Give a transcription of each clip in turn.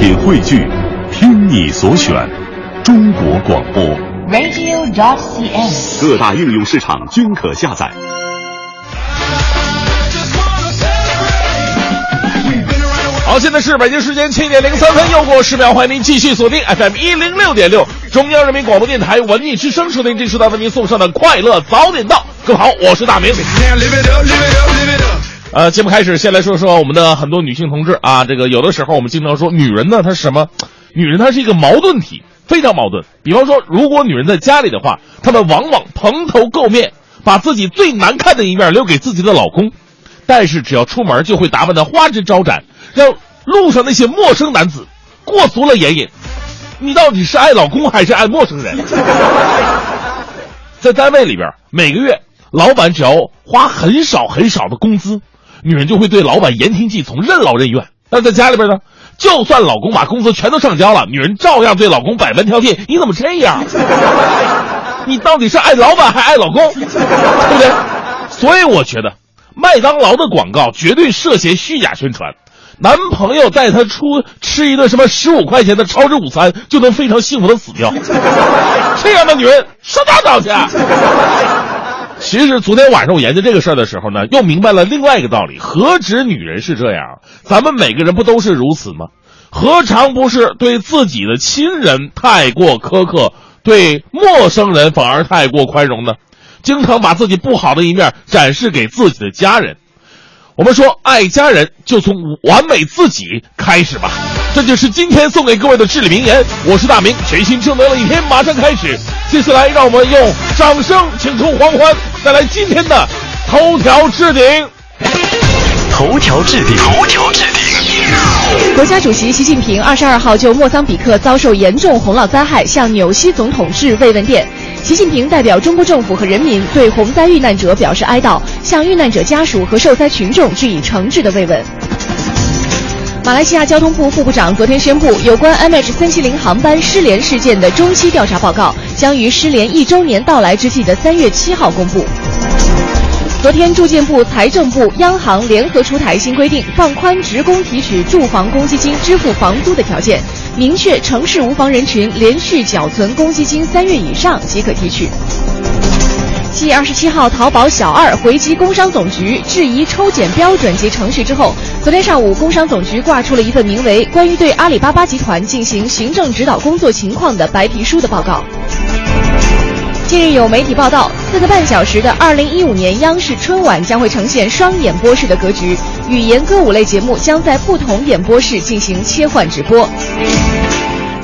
品汇聚，听你所选，中国广播。radio.dot.cn，。各大应用市场均可下载。好，现在是北京时间七点零三分，又过十秒，欢迎您继续锁定 FM 一零六点六，中央人民广播电台文艺之声，收听这时段为您送上的快乐早点到。各位好，我是大明。呃，节目开始，先来说说我们的很多女性同志啊，这个有的时候我们经常说，女人呢，她是什么？女人她是一个矛盾体，非常矛盾。比方说，如果女人在家里的话，她们往往蓬头垢面，把自己最难看的一面留给自己的老公，但是只要出门就会打扮的花枝招展，让路上那些陌生男子过足了眼瘾。你到底是爱老公还是爱陌生人？在单位里边，每个月老板只要花很少很少的工资，女人就会对老板言听计从、任劳任怨。但在家里边呢，就算老公把工资全都上交了，女人照样对老公百般挑剔。你怎么这样？你到底是爱老板还爱老公，对不对？所以我觉得，麦当劳的广告绝对涉嫌虚假宣传。男朋友带她出吃一顿什么十五块钱的超值午餐，就能非常幸福的死掉。这样的女人上哪找去？其实昨天晚上我研究这个事儿的时候呢，又明白了另外一个道理：何止女人是这样，咱们每个人不都是如此吗？何尝不是对自己的亲人太过苛刻，对陌生人反而太过宽容呢？经常把自己不好的一面展示给自己的家人。我们说爱家人，就从完美自己开始吧。这就是今天送给各位的至理名言。我是大明，全新正能量的一天马上开始。接下来，让我们用掌声请出黄欢，带来今天的头条置顶。头条置顶，头条置顶。国家主席习近平二十二号就莫桑比克遭受严重洪涝灾害向纽西总统致慰问电。习近平代表中国政府和人民对洪灾遇难者表示哀悼，向遇难者家属和受灾群众致以诚挚的慰问。马来西亚交通部副部长昨天宣布，有关 MH 三七零航班失联事件的中期调查报告将于失联一周年到来之际的三月七号公布。昨天，住建部、财政部、央行联合出台新规定，放宽职工提取住房公积金支付房租的条件，明确城市无房人群连续缴存公积金三月以上即可提取。继二十七号淘宝小二回击工商总局质疑抽检标准及程序之后，昨天上午工商总局挂出了一份名为《关于对阿里巴巴集团进行行政指导工作情况的白皮书》的报告。近日有媒体报道，四个半小时的2015年央视春晚将会呈现双演播室的格局，语言歌舞类节目将在不同演播室进行切换直播。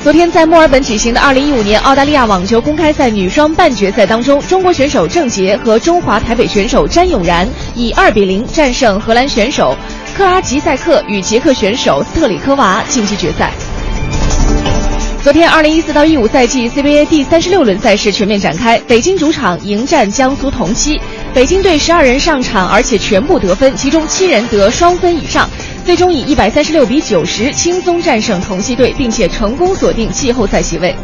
昨天在墨尔本举行的2015年澳大利亚网球公开赛女双半决赛当中，中国选手郑洁和中华台北选手詹永然以2比0战胜荷兰选手克拉吉塞克与捷克选手斯特里科娃晋级决赛。昨天，二零一四到一五赛季 CBA 第三十六轮赛事全面展开，北京主场迎战江苏同曦。北京队十二人上场，而且全部得分，其中七人得双分以上，最终以一百三十六比九十轻松战胜同曦队，并且成功锁定季后赛席位。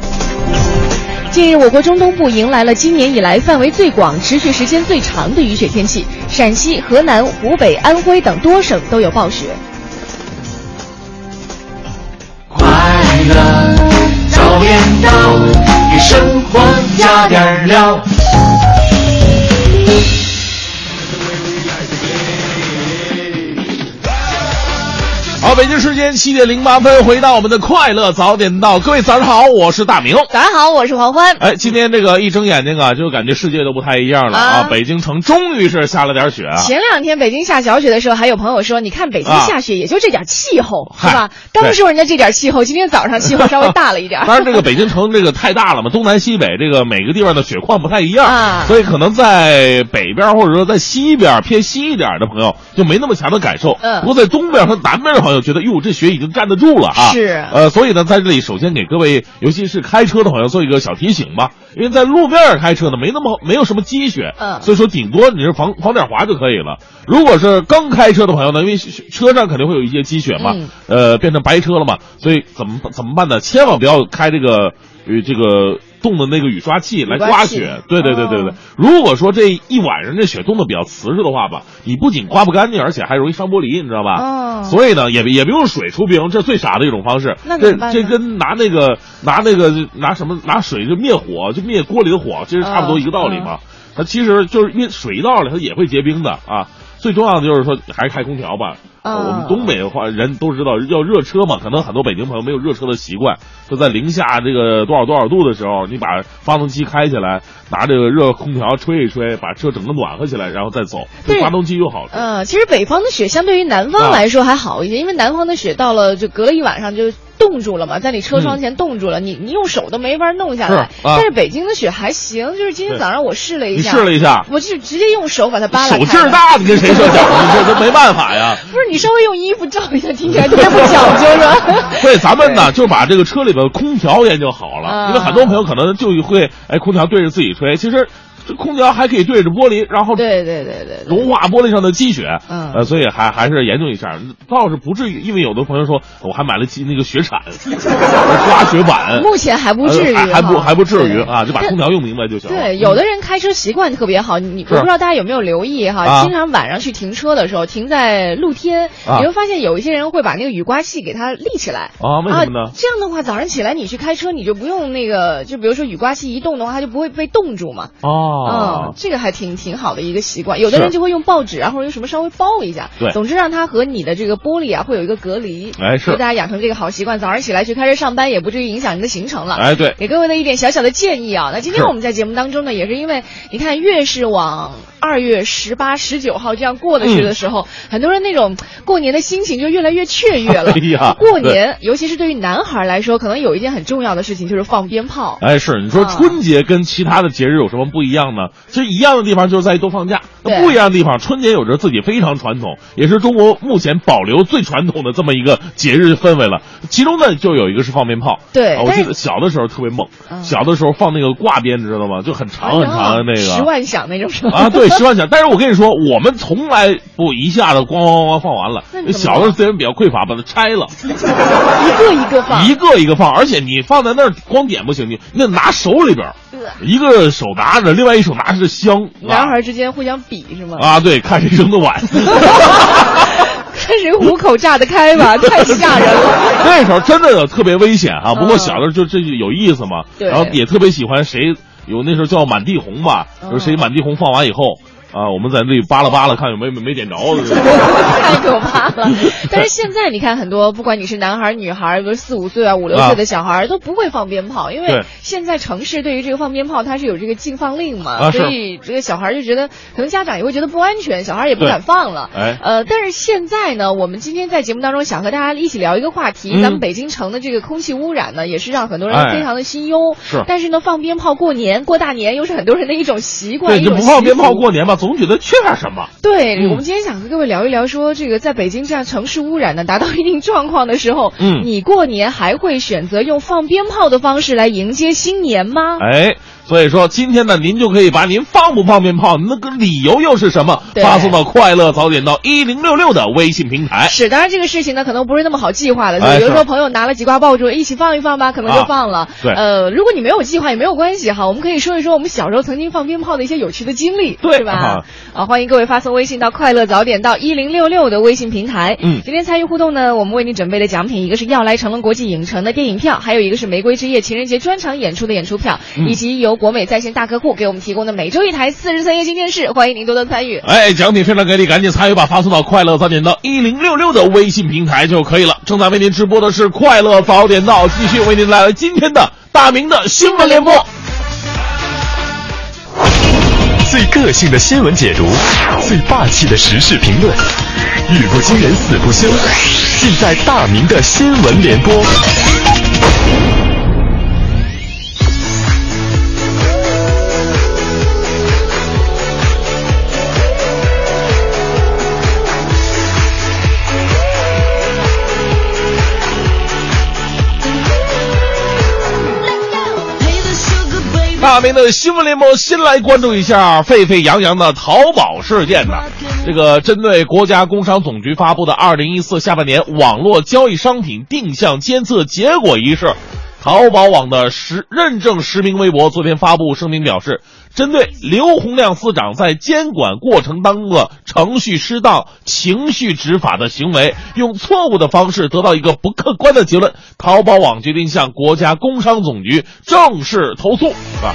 近日，我国中东部迎来了今年以来范围最广、持续时间最长的雨雪天气，陕西、河南、湖北、安徽等多省都有暴雪。快乐早点到，给生活加点料。好，北京时间七点零八分，回到我们的快乐早点到，各位早上好，我是大明。早上好，我是黄欢。哎，今天这个一睁眼睛啊，就感觉世界都不太一样了啊！啊北京城终于是下了点雪啊！前两天北京下小雪的时候，还有朋友说：“你看北京下雪也就这点气候，嗨是吧？”刚说人家这点气候，今天早上气候稍微大了一点。当然，这个北京城这个太大了嘛，东南西北这个每个地方的雪况不太一样，啊所以可能在北边或者说在西边偏西一点的朋友就没那么强的感受。嗯不过在东边和南边的朋友觉得，哟，这雪已经站得住了啊。是呃，所以呢，在这里首先给各位，尤其是开车的朋友做一个小提醒吧，因为在路面上开车呢，没那么没有什么积雪，嗯所以说顶多你是防防点滑就可以了。如果是刚开车的朋友呢，因为车上肯定会有一些积雪嘛，嗯呃，变成白车了嘛，所以怎么怎么办呢？千万不要开这个呃这个动的那个雨刷器来刮雪。对对对对对哦。如果说这一晚上这雪冻的比较瓷实的话吧，你不仅刮不干净，而且还容易伤玻璃，你知道吧？哦所以呢，也也不用水出冰，这最傻的一种方式。那这这跟拿那个拿那个拿什么拿水就灭火就灭锅里的火，这是差不多一个道理嘛。它其实就是因为水一到了，它也会结冰的啊。最重要的就是说，还是开空调吧。嗯我们东北的话，人都知道要热车嘛，可能很多北京朋友没有热车的习惯，就在零下这个多少多少度的时候，你把发动机开起来，拿这个热空调吹一吹，把车整个暖和起来，然后再走，对对发动机又好嗯。呃，其实北方的雪相对于南方来说还好一些，因为南方的雪到了就隔了一晚上就冻住了嘛，在你车窗前冻住了，你你用手都没法弄下来。是啊但是北京的雪还行，就是今天早上我试了一你下，试了一下，我就直接用手把它扒拉开手。劲儿大，你跟谁说讲究？这都没办法呀。不是你稍微用衣服罩一下，听起来特别不 讲究是吧？对，咱们呢就把这个车里边空调研究好了，啊因为很多朋友可能就会哎空调对着自己吹，其实这空调还可以对着玻璃，然后对对对对对。融化玻璃上的积雪，嗯呃，所以还还是研究一下，倒是不至于，因为有的朋友说我还买了几那个雪铲，刮雪板，目前还不至于呃还还不还不至于啊，就把空调用明白就行了。对，有的人开车习惯特别好，你我不知道大家有没有留意哈？啊经常晚上去停车的时候，停在露天，啊你会发现有一些人会把那个雨刮器给它立起来。啊，为什么呢？这样的话，早上起来你去开车，你就不用那个，就比如说雨刮器一动的话，它就不会被冻住嘛。哦嗯，，这个还挺挺好的一个习惯。有的人就会用报纸啊，或者用什么稍微包一下。对总之让它和你的这个玻璃啊会有一个隔离。哎是大家养成这个好习惯，早上起来去开车上班，也不至于影响您的行程了。哎对，给各位的一点小小的建议啊。那今天我们在节目当中呢，也是因为你看，越是往二月十八、十九号这样过得去的时候，很多人那种过年的心情就越来越雀跃了。哎呀过年，尤其是对于男孩来说，可能有一件很重要的事情就是放鞭炮。哎，是你说啊春节跟其他的节日有什么不一样呢？其实一样的地方就是在于都放假，那不一样的地方，春节有着自己非常传统，也是中国目前保留最传统的这么一个节日氛围了。其中呢，就有一个是放鞭炮。对啊我记得小的时候特别猛，嗯小的时候放那个挂鞭，你知道吗？就很长很长的那个。十万响那种是吧？啊，对，十万响。但是我跟你说，我们从来不一下子咣咣咣放完了小的时候资源比较匮乏，把它拆了，一个一个放。一个一个放，而且你放在那儿光点不行，你那拿手里边一个手拿着，另外一手拿着香。男孩之间互相比是吗？啊，对，看谁扔的晚。看谁虎口炸得开吧，太吓人了。那时候真的特别危险啊，不过嗯小的时候就这就有意思嘛，对然后也特别喜欢谁有那时候叫满地红吧，嗯就是谁满地红放完以后。啊，我们在这里扒拉扒拉，看有没有没点着。太可怕了！但是现在你看，很多不管你是男孩女孩儿，比如四五岁啊、五六岁的小孩儿，都不会放鞭炮，因为现在城市对于这个放鞭炮它是有这个禁放令嘛，啊所以这个小孩就觉得，可能家长也会觉得不安全，小孩也不敢放了。哎呃，但是现在呢，我们今天在节目当中想和大家一起聊一个话题，嗯咱们北京城的这个空气污染呢，也是让很多人哎非常的心忧。是但是呢，放鞭炮过年、过大年又是很多人的一种习惯，对，一种你不放鞭炮过年吧，总觉得缺点什么。对，嗯我们今天想和各位聊一聊，说这个在北京这样城市污染呢达到一定状况的时候，嗯你过年还会选择用放鞭炮的方式来迎接新年吗？哎，所以说今天呢，您就可以把您放不放鞭炮，那个理由又是什么，对发送到快乐早点到一零六六的微信平台。是，当然这个事情呢，可能不是那么好计划的。哎是有的时候朋友拿了几挂爆竹，一起放一放吧，可能就啊放了。对呃，如果你没有计划也没有关系哈，我们可以说一说我们小时候曾经放鞭炮的一些有趣的经历，对是吧啊？啊，欢迎各位发送微信到快乐早点到一零六六的微信平台。嗯今天参与互动呢，我们为您准备的奖品，一个是要来成龙国际影城的电影票，还有一个是玫瑰之夜情人节专场演出的演出票，嗯以及由国美在线大客户给我们提供的每周一台四十寸液晶电视，欢迎您多多参与。哎，奖品非常给力，赶紧参与吧！发送到快乐早点到一零六六的微信平台就可以了。正在为您直播的是快乐早点到，继续为您带来今天的大明的新闻联播。最个性的新闻解读，最霸气的时事评论，语不惊人死不休，尽在大明的新闻联播。明的新闻联播，先来关注一下沸沸扬扬的淘宝事件呢。这个针对国家工商总局发布的二零一四下半年网络交易商品定向监测结果一事，淘宝网的实认证实名微博昨天发布声明表示，针对刘洪亮司长在监管过程当中的程序失当、情绪执法的行为，用错误的方式得到一个不客观的结论，淘宝网决定向国家工商总局正式投诉啊。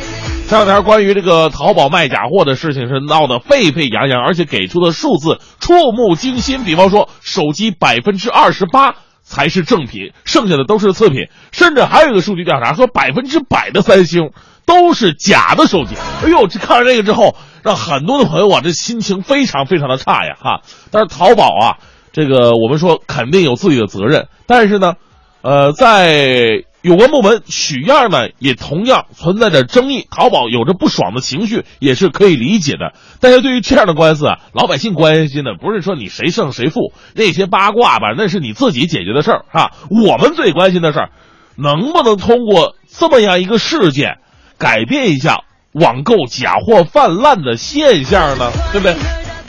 这两天关于这个淘宝卖假货的事情是闹得沸沸扬扬，而且给出的数字触目惊心。比方说，手机百分之二十八才是正品，剩下的都是次品，甚至还有一个数据调查说，百分之百的三星都是假的手机。哎呦，这看了这个之后，让很多的朋友啊，这心情非常非常的差呀哈。但是淘宝啊，这个我们说肯定有自己的责任，但是呢，呃，在有关部门许样呢，也同样存在着争议。淘宝有着不爽的情绪，也是可以理解的。但是对于这样的官司啊，老百姓关心的不是说你谁胜谁负，那些八卦吧，那是你自己解决的事儿哈。我们最关心的事儿，能不能通过这么样一个事件，改变一下网购假货泛滥的现象呢？对不对？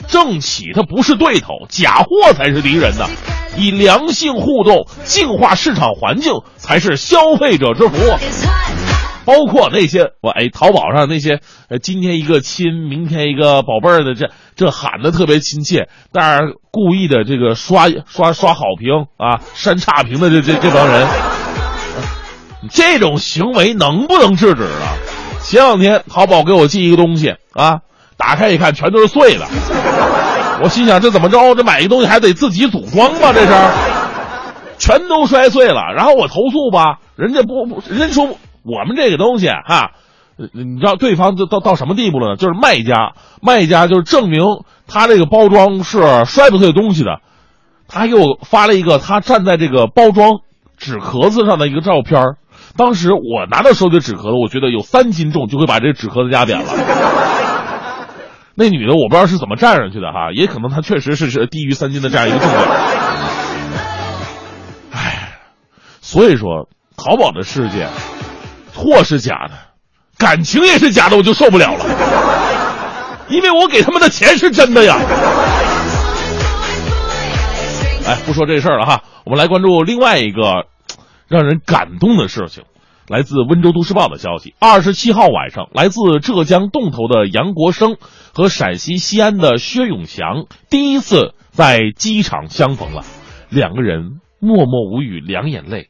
政企它不是对头，假货才是敌人呢。以良性互动净化市场环境，才是消费者之福。包括那些我哎，淘宝上那些呃，今天一个亲，明天一个宝贝儿的，这这喊的特别亲切，但是故意的这个刷刷刷好评啊，删差评的这这这帮人，这种行为能不能制止啊？前两天淘宝给我寄一个东西啊，打开一看，全都是碎的。我心想，这怎么着？这买一个东西还得自己组装吧？这是，全都摔碎了。然后我投诉吧，人家不不，人家说我们这个东西哈，你知道对方到到到什么地步了呢？就是卖家，卖家就是证明他这个包装是摔不碎东西的。他还给我发了一个他站在这个包装纸壳子上的一个照片当时我拿到手里的纸壳子，我觉得有三斤重，就会把这纸壳子压扁了。那女的我不知道是怎么站上去的哈，也可能她确实是是低于三斤的这样一个重量。唉，所以说淘宝的世界，货是假的，感情也是假的，我就受不了了。因为我给他们的钱是真的呀。哎，不说这事儿了哈，我们来关注另外一个让人感动的事情。来自温州都市报的消息，二十七号晚上，来自浙江洞头的杨国生和陕西西安的薛永祥第一次在机场相逢了，两个人默默无语，两眼泪，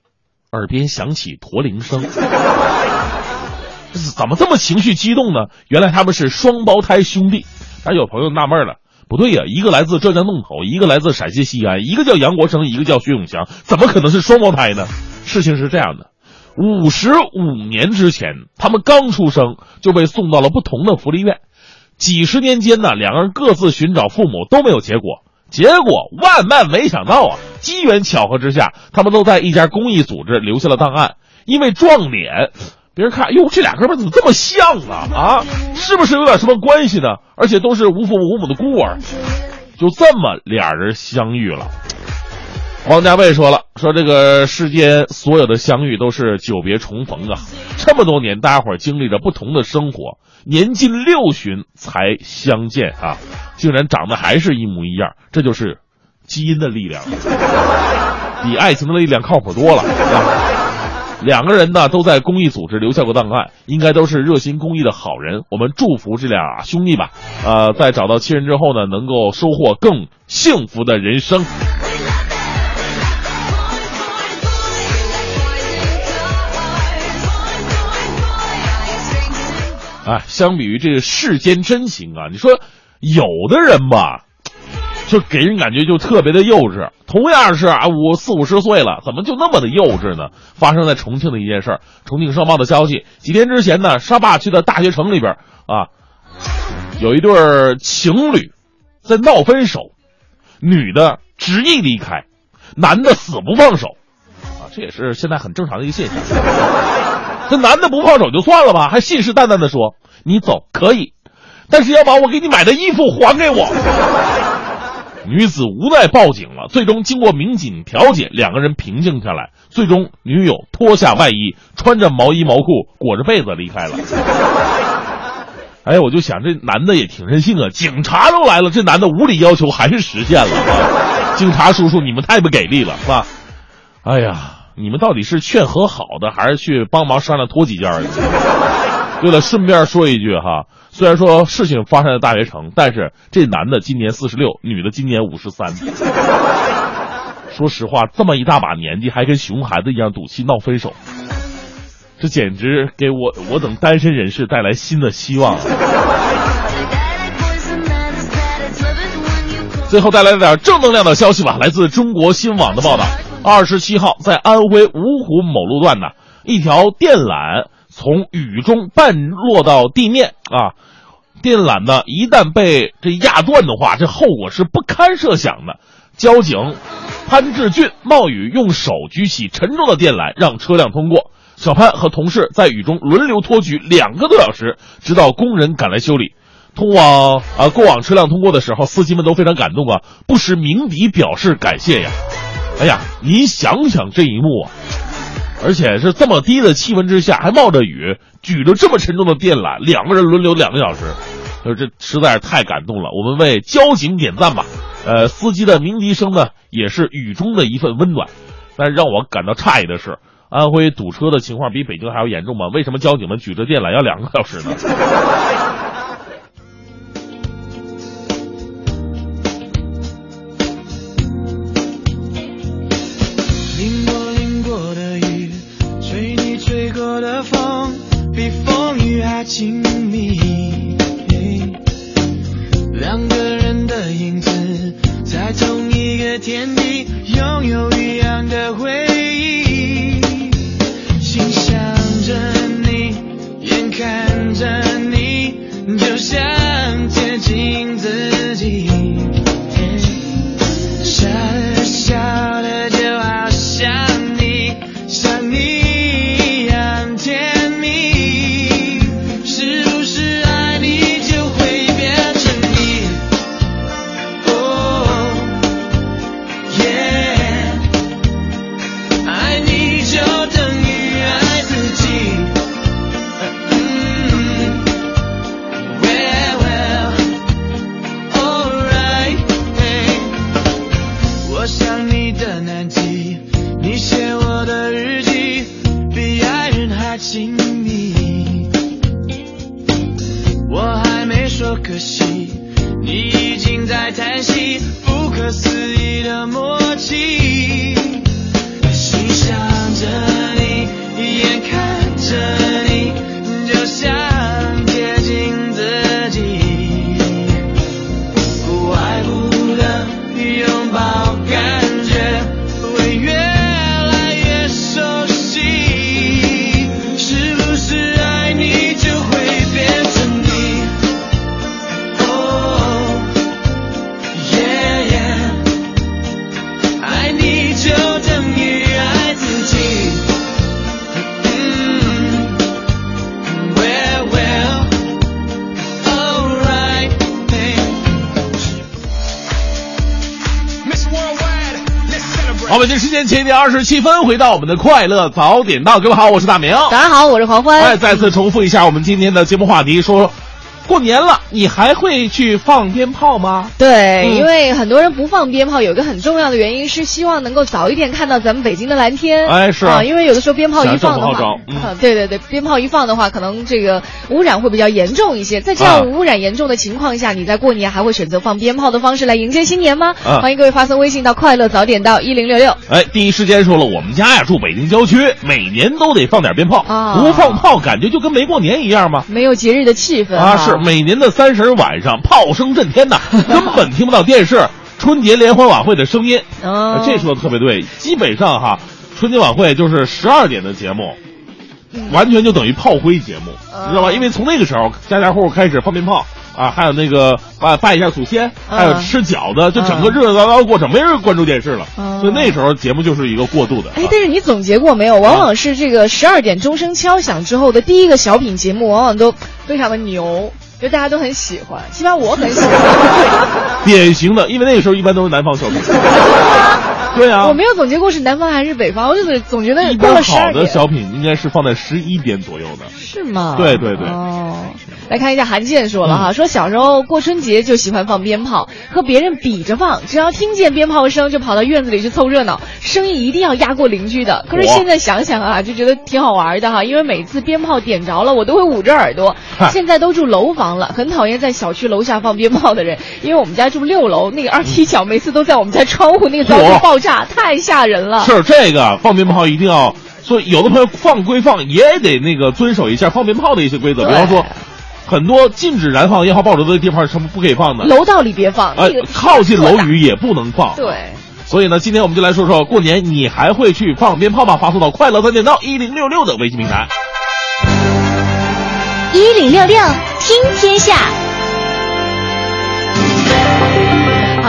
耳边响起驼铃声。怎么这么情绪激动呢？原来他们是双胞胎兄弟。但有朋友纳闷了，不对呀，一个来自浙江洞头，一个来自陕西西安，一个叫杨国生，一个叫薛永祥，怎么可能是双胞胎呢？事情是这样的。五十五年之前，他们刚出生就被送到了不同的福利院。几十年间呢，两个人各自寻找父母都没有结果。结果万万没想到啊，机缘巧合之下，他们都在一家公益组织留下了档案。因为撞脸，别人看，哟，这俩哥们怎么这么像啊？啊，是不是有点什么关系呢？而且都是无父无母的孤儿，就这么俩人相遇了。王家卫说了：“说这个世间所有的相遇都是久别重逢啊！这么多年，大家伙经历着不同的生活，年近六旬才相见啊，竟然长得还是一模一样，这就是基因的力量，比爱情的力量靠谱多了。两个人呢，都在公益组织留下过档案，应该都是热心公益的好人。我们祝福这俩兄弟吧，呃，在找到亲人之后呢，能够收获更幸福的人生。”啊，相比于这个世间真情啊，你说有的人吧，就给人感觉就特别的幼稚。同样是啊，五四五十岁了，怎么就那么的幼稚呢？发生在重庆的一件事儿，重庆商报的消息，几天之前呢，沙坝区的大学城里边啊，有一对情侣在闹分手，女的执意离开，男的死不放手，啊，这也是现在很正常的一个现象。这男的不放手就算了吧，还信誓旦旦的说：“你走可以，但是要把我给你买的衣服还给我。”女子无奈报警了。最终经过民警调解，两个人平静下来。最终，女友脱下外衣，穿着毛衣毛裤，裹着被子离开了。哎，我就想这男的也挺任性啊！警察都来了，这男的无理要求还是实现了。警察叔叔，你们太不给力了，是吧？哎呀。你们到底是劝和好的，还是去帮忙商量脱几件儿？对了，顺便说一句哈，虽然说事情发生在大学城，但是这男的今年四十六，女的今年五十三。说实话，这么一大把年纪，还跟熊孩子一样赌气闹分手，这简直给我我等单身人士带来新的希望。最后带来点正能量的消息吧，来自中国新网的报道。二十七号，在安徽芜湖某路段呢，一条电缆从雨中半落到地面啊，电缆呢一旦被这压断的话，这后果是不堪设想的。交警潘志俊冒雨用手举起沉重的电缆，让车辆通过。小潘和同事在雨中轮流托举两个多小时，直到工人赶来修理。通往啊过往车辆通过的时候，司机们都非常感动啊，不时鸣笛表示感谢呀。哎呀，您想想这一幕啊，而且是这么低的气温之下，还冒着雨，举着这么沉重的电缆，两个人轮流两个小时，就这实在是太感动了。我们为交警点赞吧。呃，司机的鸣笛声呢，也是雨中的一份温暖。但让我感到诧异的是，安徽堵车的情况比北京还要严重吗？为什么交警们举着电缆要两个小时呢？风雨还亲密。两个人的影子，在同一个天地，拥有一样的回忆。心想着你，眼看着你，就像贴近自己。好，北京时间七点二十七分，回到我们的快乐早点到，各位好，我是大明。大家好，我是黄欢。哎，再次重复一下我们今天的节目话题，说过年了，你还会去放鞭炮吗？对，嗯因为很多人不放鞭炮，有一个很重要的原因是希望能够早一点看到咱们北京的蓝天。哎是啊，因为有的时候鞭炮一放的话对对对，鞭炮一放的话，可能这个污染会比较严重一些。在这样啊污染严重的情况下，你在过年还会选择放鞭炮的方式来迎接新年吗？啊欢迎各位发送微信到快乐早点到一零六六。哎，第一时间说了，我们家呀住北京郊区，每年都得放点鞭炮，啊不放炮感觉就跟没过年一样吗？没有节日的气氛啊，是每年的三十晚上炮声震天呐，根本听不到电视春节联欢晚会的声音。哦呃这说的特别对，基本上哈，春节晚会就是十二点的节目，完全就等于炮灰节目，嗯知道吧？因为从那个时候家家户户开始放鞭炮啊，还有那个拜拜一下祖先，还有嗯吃饺子，就整个热热闹闹的过程，没人关注电视了，嗯所以那时候节目就是一个过渡的。哎，但是你总结过没有？往往是这个十二点钟声敲响之后的第一个小品节目，往往都非常的牛，就大家都很喜欢，起码我很喜欢。典型的，因为那个时候一般都是南方小品。对啊，我没有总结过是南方还是北方，我就是总觉得一过般好的。小品应该是放在十一点左右的。是吗？对对对哦，来看一下韩建说了哈，说小时候过春节就喜欢放鞭炮，和别人比着放，只要听见鞭炮声就跑到院子里去凑热闹，声音一定要压过邻居的。可是现在想想啊，就觉得挺好玩的哈，因为每次鞭炮点着了，我都会捂着耳朵。现在都住楼房了，很讨厌在小区楼下放鞭炮的人，因为我们家住六楼，那个二踢脚每次都在我们家窗户那个遭遇爆炸，太吓人了。是这个放鞭炮一定要，所以有的朋友放归放，也得那个遵守一下放鞭炮的一些规则，比方说。很多禁止燃放烟花爆竹的地方是不可以放的，楼道里别放，呃，靠近楼宇也不能放。对，所以呢，今天我们就来说说过年你还会去放鞭炮吗？发送到快乐三点到一零六六的微信平台。一零六六听天下。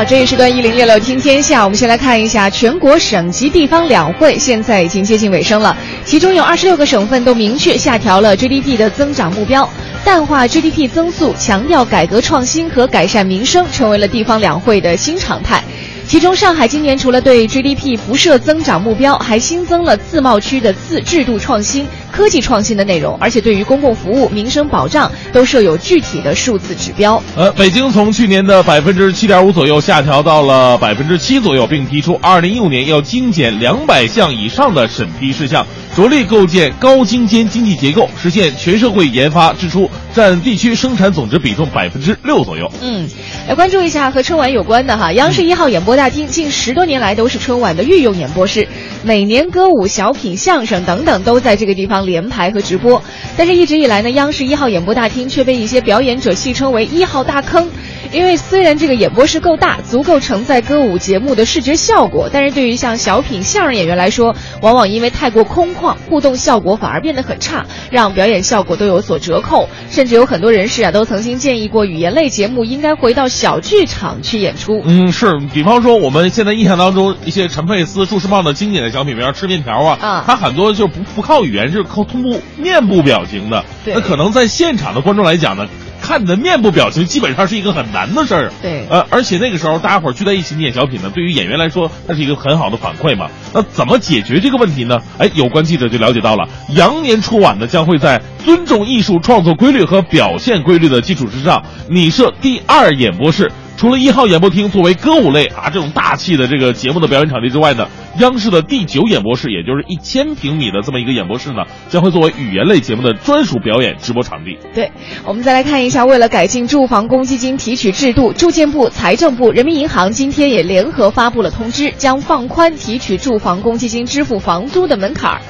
这一时段一零六六听天下，我们先来看一下全国省级地方两会现在已经接近尾声了，其中有二十六个省份都明确下调了 GDP 的增长目标。淡化 GDP 增速，强调改革创新和改善民生，成为了地方两会的新常态。其中，上海今年除了对 GDP 不设增长目标，还新增了自贸区的自制度创新、科技创新的内容，而且对于公共服务、民生保障都设有具体的数字指标。呃，北京从去年的百分之七点五左右下调到了百分之七左右，并提出二零一五年要精简两百项以上的审批事项。着力构建高精尖经济结构，实现全社会研发支出占地区生产总值比重百分之六左右。嗯，来关注一下和春晚有关的哈。央视一号演播大厅近十多年来都是春晚的御用演播室，每年歌舞、小品、相声等等都在这个地方连排和直播。但是，一直以来呢，央视一号演播大厅却被一些表演者戏称为“一号大坑”。因为虽然这个演播室够大，足够承载歌舞节目的视觉效果，但是对于像小品、相声演员来说，往往因为太过空旷，互动效果反而变得很差，让表演效果都有所折扣。甚至有很多人士啊，都曾经建议过语言类节目应该回到小剧场去演出。嗯，是，比方说我们现在印象当中一些陈佩斯、朱时茂的经典的小品，比如吃面条啊，啊，他很多就不不靠语言，是靠通过面部表情的。对，那可能在现场的观众来讲呢。看你的面部表情，基本上是一个很难的事儿。对，呃，而且那个时候大家伙儿聚在一起演小品呢，对于演员来说，那是一个很好的反馈嘛。那怎么解决这个问题呢？哎，有关记者就了解到了，羊年春晚呢将会在尊重艺术创作规律和表现规律的基础之上，拟设第二演播室。除了一号演播厅作为歌舞类啊这种大气的这个节目的表演场地之外呢，央视的第九演播室，也就是一千平米的这么一个演播室呢，将会作为语言类节目的专属表演直播场地。对，我们再来看一下，为了改进住房公积金提取制度，住建部、财政部、人民银行今天也联合发布了通知，将放宽提取住房公积金支付房租的门槛儿。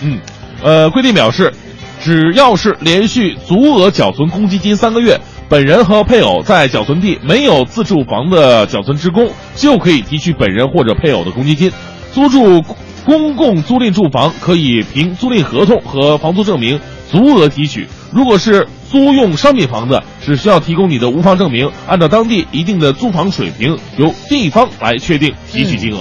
嗯，呃，规定表示，只要是连续足额缴存公积金三个月。本人和配偶在缴存地没有自住房的缴存职工，就可以提取本人或者配偶的公积金。租住公共租赁住房可以凭租赁合同和房租证明足额提取。如果是租用商品房子，只需要提供你的无房证明，按照当地一定的租房水平，由地方来确定提取金额。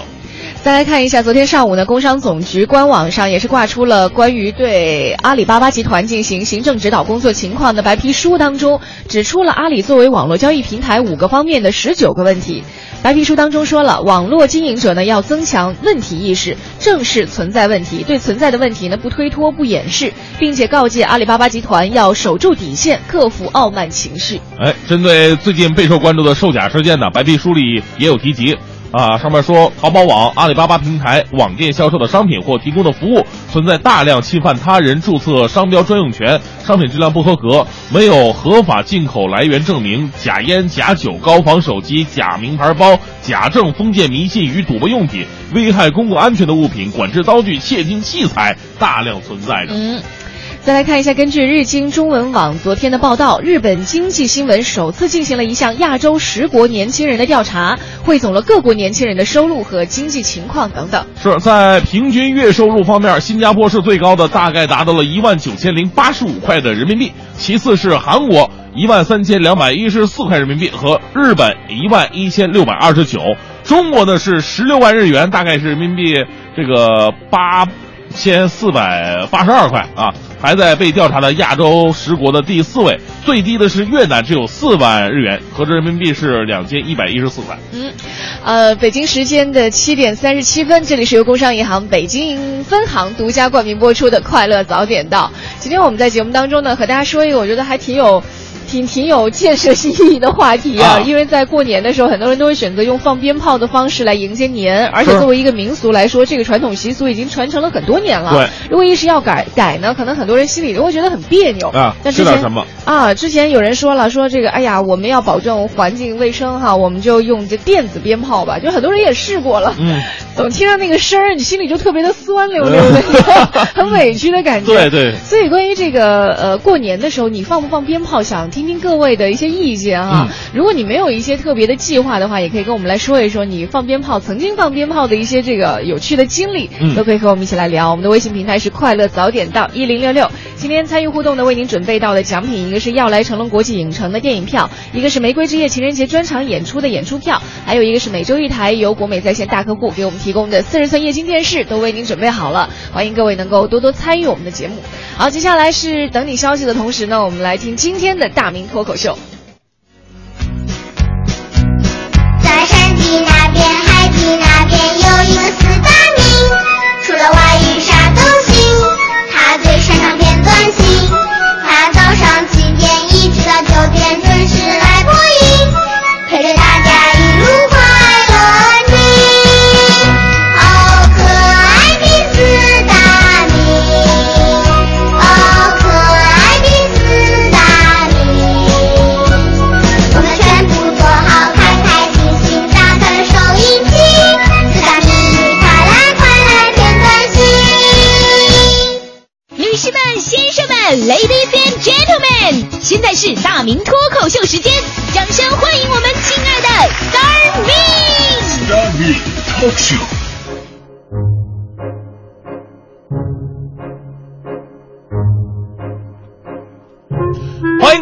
再来看一下，昨天上午呢，工商总局官网上也是挂出了关于对阿里巴巴集团进行行政指导工作情况的白皮书，当中指出了阿里作为网络交易平台五个方面的十九个问题。白皮书当中说了，网络经营者呢要增强问题意识，正视存在问题，对存在的问题呢不推脱不掩饰，并且告诫阿里巴巴集团要守住底线，克服傲慢情绪。哎，针对最近备受关注的售假事件呢，白皮书里也有提及。啊，上面说淘宝网、阿里巴巴平台网店销售的商品或提供的服务存在大量侵犯他人注册商标专用权、商品质量不合格、没有合法进口来源证明、假烟、假酒、高仿手机、假名牌包、假证封建迷信与赌博用品、危害公共安全的物品、管制刀具、窃听器材大量存在着。再来看一下，根据日经中文网昨天的报道，日本经济新闻首次进行了一项亚洲十国年轻人的调查，汇总了各国年轻人的收入和经济情况等等。是在平均月收入方面，新加坡是最高的，大概达到了一万九千零八十五块的人民币，其次是韩国一万三千两百一十四块人民币和日本一万一千六百二十九，中国呢是十六万日元，大概是人民币这个八千四百八十二块啊。还在被调查的亚洲十国的第四位，最低的是越南，只有四万日元，合着人民币是两千一百一十四块。嗯，呃，北京时间的七点三十七分，这里是由工商银行北京分行独家冠名播出的《快乐早点到》。今天我们在节目当中呢，和大家说一个我觉得还挺有。挺挺有建设性意义的话题啊，啊因为在过年的时候，很多人都会选择用放鞭炮的方式来迎接年，而且作为一个民俗来说，这个传统习俗已经传承了很多年了。对，如果一时要改改呢，可能很多人心里都会觉得很别扭啊但之前什么啊？之前有人说了，说这个，哎呀，我们要保证环境卫生哈，我们就用这电子鞭炮吧。就很多人也试过了，嗯，总听到那个声儿，你心里就特别的酸溜溜的，很委屈的感觉。对对所以关于这个呃过年的时候，你放不放鞭炮，想听听听各位的一些意见哈。嗯如果你没有一些特别的计划的话，也可以跟我们来说一说你放鞭炮曾经放鞭炮的一些这个有趣的经历，嗯都可以和我们一起来聊。我们的微信平台是快乐早点到一零六六。今天参与互动的为您准备到的奖品，一个是要来成龙国际影城的电影票，一个是玫瑰之夜情人节专场演出的演出票，还有一个是每周一台由国美在线大客户给我们提供的四十寸液晶电视，都为您准备好了。欢迎各位能够多多参与我们的节目。好，接下来是等你消息的同时呢，我们来听今天的大明脱口秀。在山的那边，海的那边，有一个四大名，除了外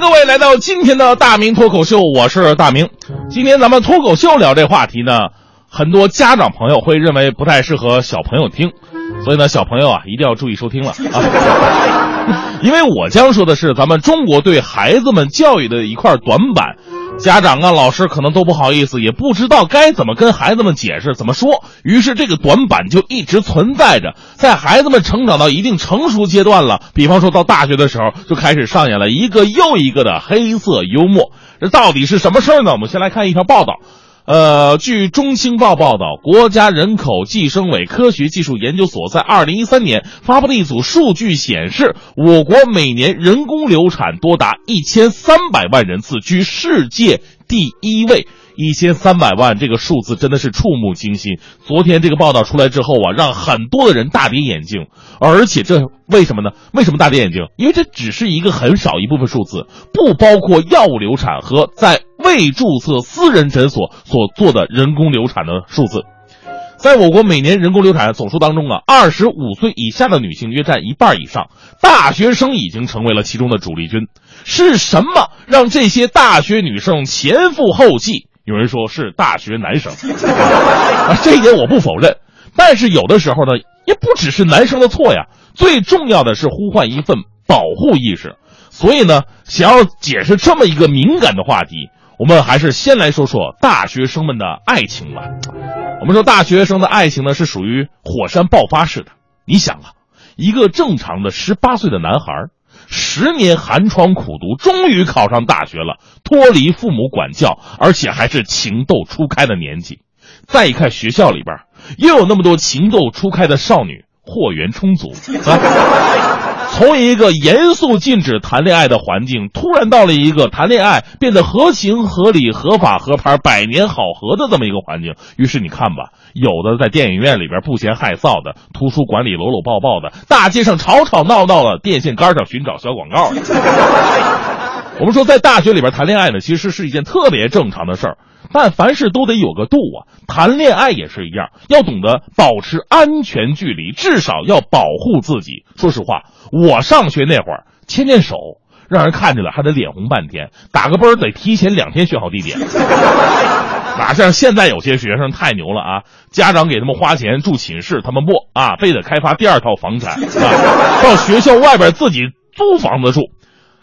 各位来到今天的大明脱口秀，我是大明。今天咱们脱口秀聊这话题呢，很多家长朋友会认为不太适合小朋友听，所以呢，小朋友啊一定要注意收听了 啊，因为我将说的是咱们中国对孩子们教育的一块短板。家长啊，老师可能都不好意思，也不知道该怎么跟孩子们解释，怎么说。于是这个短板就一直存在着，在孩子们成长到一定成熟阶段了，比方说到大学的时候，就开始上演了一个又一个的黑色幽默。这到底是什么事儿呢？我们先来看一条报道。呃，据中青报报道，国家人口计生委科学技术研究所在二零一三年发布的一组数据显示，我国每年人工流产多达一千三百万人次，居世界第一位。一千三百万这个数字真的是触目惊心。昨天这个报道出来之后啊，让很多的人大跌眼镜。而且这为什么呢？为什么大跌眼镜？因为这只是一个很少一部分数字，不包括药物流产和在未注册私人诊所所做的人工流产的数字。在我国每年人工流产总数当中啊，二十五岁以下的女性约占一半以上，大学生已经成为了其中的主力军。是什么让这些大学女生前赴后继？有人说是大学男生，啊，这一点我不否认。但是有的时候呢，也不只是男生的错呀，最重要的是呼唤一份保护意识。所以呢，想要解释这么一个敏感的话题，我们还是先来说说大学生们的爱情吧。我们说大学生的爱情呢，是属于火山爆发式的。你想啊，一个正常的十八岁的男孩，十年寒窗苦读，终于考上大学了，脱离父母管教，而且还是情窦初开的年纪。再一看学校里边，又有那么多情窦初开的少女，货源充足啊。从一个严肃禁止谈恋爱的环境，突然到了一个谈恋爱变得合情合理、合法合牌、百年好合的这么一个环境。于是你看吧，有的在电影院里边不嫌害臊的，图书馆里搂搂抱抱的，大街上吵吵闹闹的，电线杆上寻找小广告。我们说，在大学里边谈恋爱呢，其实是一件特别正常的事儿，但凡事都得有个度啊。谈恋爱也是一样，要懂得保持安全距离，至少要保护自己。说实话，我上学那会儿牵牵手，让人看见了还得脸红半天，打个啵儿得提前两天选好地点。哪像现在有些学生太牛了啊！家长给他们花钱住寝室，他们不啊，非得开发第二套房产啊，到学校外边自己租房子住。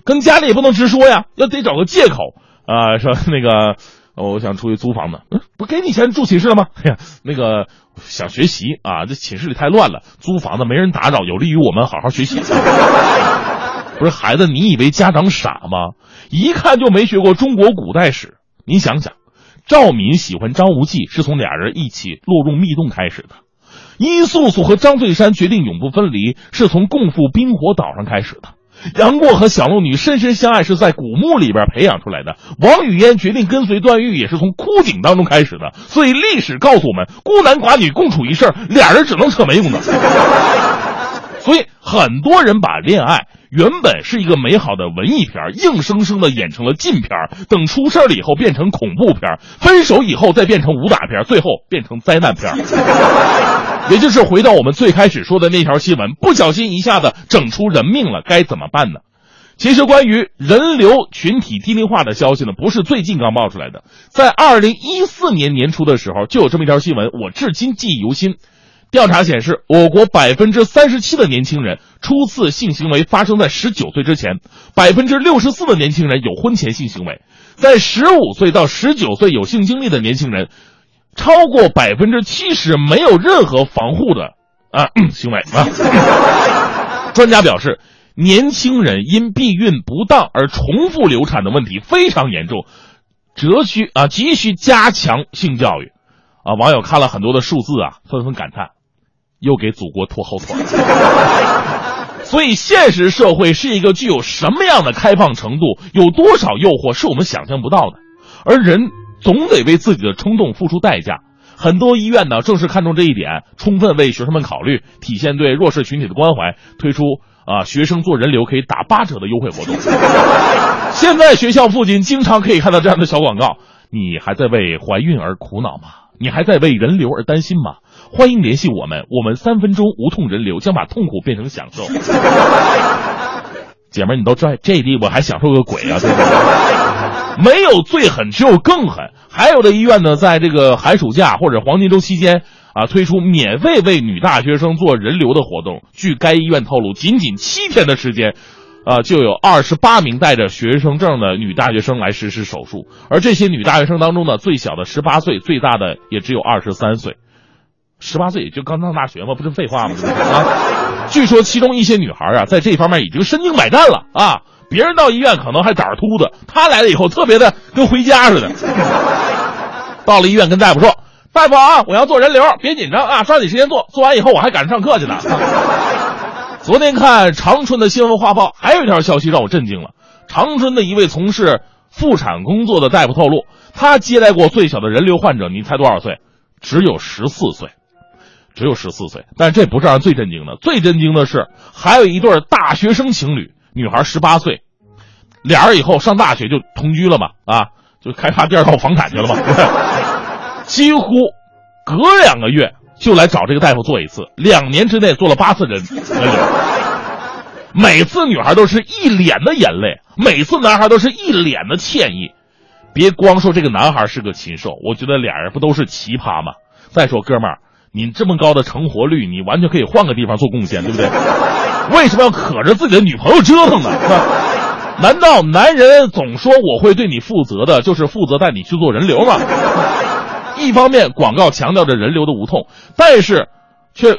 跟家里也不能直说呀，要得找个借口啊、说那个我想出去租房子，嗯，不给你钱住寝室了吗？哎呀，那个想学习啊，这寝室里太乱了，租房子没人打扰，有利于我们好好学习。不是孩子，你以为家长傻吗？一看就没学过中国古代史。你想想，赵敏喜欢张无忌是从俩人一起落入密洞开始的，伊素素和张翠山决定永不分离是从共赴冰火岛上开始的。杨过和小龙女深深相爱是在古墓里边培养出来的，王语嫣决定跟随段誉也是从枯井当中开始的。所以历史告诉我们，孤男寡女共处一室，俩人只能扯没用的。所以很多人把恋爱原本是一个美好的文艺片，硬生生的演成了禁片，等出事了以后变成恐怖片，分手以后再变成武打片，最后变成灾难片。也就是回到我们最开始说的那条新闻，不小心一下子整出人命了，该怎么办呢？其实关于人流群体低龄化的消息呢，不是最近刚冒出来的，在二零一四年年初的时候就有这么一条新闻，我至今记忆犹新。调查显示，我国百分之三十七的年轻人初次性行为发生在十九岁之前，百分之六十四的年轻人有婚前性行为，在十五岁到十九岁有性经历的年轻人，超过百分之七十没有任何防护的啊行为啊。专家表示，年轻人因避孕不当而重复流产的问题非常严重，则需啊急需加强性教育。啊，网友看了很多的数字啊，纷纷感叹。又给祖国拖后腿。所以，现实社会是一个具有什么样的开放程度，有多少诱惑是我们想象不到的，而人总得为自己的冲动付出代价。很多医院呢，正是看重这一点，充分为学生们考虑，体现对弱势群体的关怀，推出啊学生做人流可以打八折的优惠活动。现在学校附近经常可以看到这样的小广告：你还在为怀孕而苦恼吗？你还在为人流而担心吗？欢迎联系我们，我们三分钟无痛人流将把痛苦变成享受。姐们，你都这这地我还享受个鬼啊！对不对？没有最狠，只有更狠。还有的医院呢，在这个寒暑假或者黄金周期间啊，推出免费为女大学生做人流的活动。据该医院透露，仅仅七天的时间，啊，就有二十八名带着学生证的女大学生来实施手术。而这些女大学生当中呢，最小的十八岁，最大的也只有二十三岁。十八岁也就刚上大学嘛，不是废话吗？啊，据说其中一些女孩啊，在这方面已经身经百战了啊。别人到医院可能还长着秃子，她来了以后特别的跟回家似的。到了医院跟大夫说：“大夫啊，我要做人流，别紧张啊，抓紧时间做，做完以后我还赶着上课去呢。”昨天看长春的新闻画报，还有一条消息让我震惊了。长春的一位从事妇产工作的大夫透露，他接待过最小的人流患者，你猜多少岁？只有十四岁。只有十四岁，但这不是让人最震惊的。最震惊的是，还有一对大学生情侣，女孩十八岁，俩人以后上大学就同居了嘛，啊，就开发第二套房产去了嘛。几乎隔两个月就来找这个大夫做一次，两年之内做了八次人，每次女孩都是一脸的眼泪，每次男孩都是一脸的歉意。别光说这个男孩是个禽兽，我觉得俩人不都是奇葩吗？再说哥们儿。你这么高的成活率，你完全可以换个地方做贡献，对不对？为什么要可着自己的女朋友折腾呢？难道男人总说我会对你负责的，就是负责带你去做人流吗？一方面广告强调着人流的无痛，但是却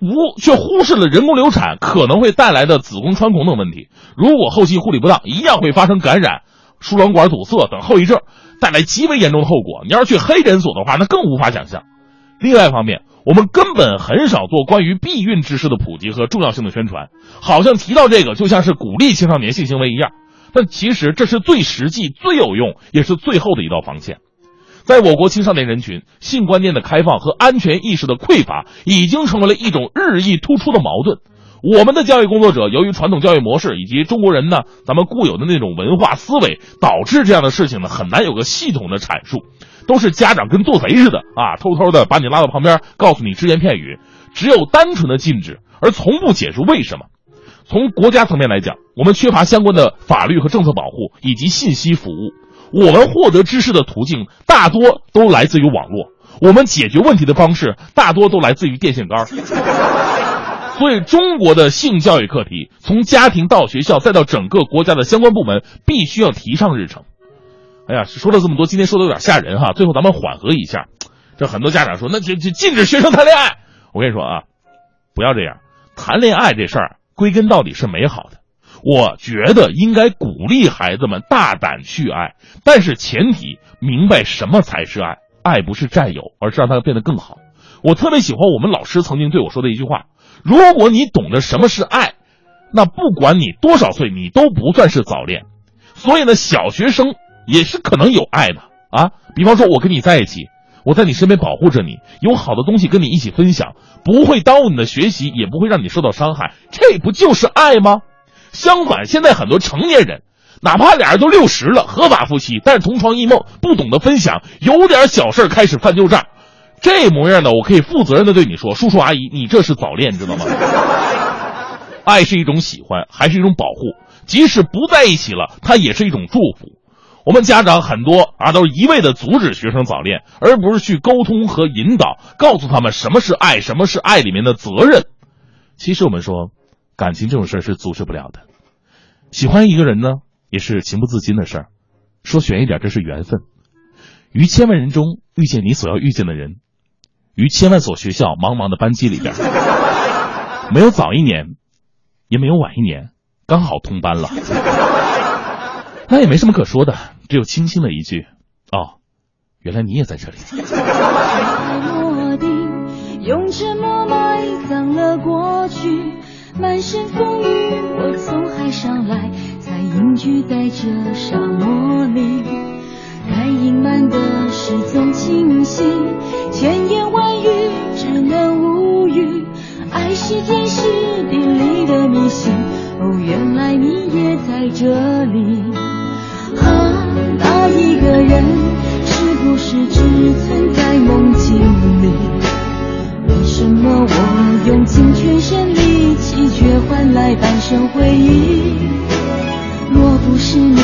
无却忽视了人工流产可能会带来的子宫穿孔等问题。如果后期护理不当，一样会发生感染、输卵管堵塞等后遗症，带来极为严重的后果。你要是去黑诊所的话，那更无法想象。另外一方面，我们根本很少做关于避孕知识的普及和重要性的宣传，好像提到这个就像是鼓励青少年性行为一样，但其实这是最实际、最有用，也是最后的一道防线。在我国青少年人群，性观念的开放和安全意识的匮乏，已经成为了一种日益突出的矛盾。我们的教育工作者由于传统教育模式以及中国人呢，咱们固有的那种文化思维，导致这样的事情呢，很难有个系统的阐述。都是家长跟做贼似的啊，偷偷的把你拉到旁边，告诉你只言片语，只有单纯的禁止，而从不解释为什么。从国家层面来讲，我们缺乏相关的法律和政策保护以及信息服务。我们获得知识的途径大多都来自于网络，我们解决问题的方式大多都来自于电线杆。所以，中国的性教育课题，从家庭到学校，再到整个国家的相关部门，必须要提上日程。哎呀，说了这么多，今天说的有点吓人哈。最后咱们缓和一下，这很多家长说，那就就禁止学生谈恋爱。我跟你说啊，不要这样，谈恋爱这事儿归根到底是美好的。我觉得应该鼓励孩子们大胆去爱，但是前提明白什么才是爱，爱不是占有，而是让他变得更好。我特别喜欢我们老师曾经对我说的一句话：如果你懂得什么是爱，那不管你多少岁，你都不算是早恋。所以呢，小学生也是可能有爱的啊。比方说，我跟你在一起，我在你身边保护着你，有好的东西跟你一起分享，不会耽误你的学习，也不会让你受到伤害，这不就是爱吗？相反，现在很多成年人，哪怕俩人都六十了，合法夫妻，但是同床异梦，不懂得分享，有点小事开始翻旧账，这模样的，我可以负责任的对你说，叔叔阿姨，你这是早恋，你知道吗？爱是一种喜欢，还是一种保护？即使不在一起了，它也是一种祝福。我们家长很多啊，都是一味的阻止学生早恋，而不是去沟通和引导，告诉他们什么是爱，什么是爱里面的责任。其实我们说。感情这种事儿是阻止不了的，喜欢一个人呢，也是情不自禁的事儿。说悬一点，这是缘分。于千万人中遇见你所要遇见的人，于千万所学校茫茫的班级里边，没有早一年，也没有晚一年，刚好同班了。那也没什么可说的，只有轻轻的一句：“哦，原来你也在这里。”用沉默埋葬了过去。满身风雨，我从海上来，才隐居在这沙漠里。该隐瞒的事总清晰，千言万语只能无语。爱是天时地利的迷信，哦，原来你也在这里。人是不是只存在梦境里？为什么我用尽全身力气，却换来半生回忆？若不是你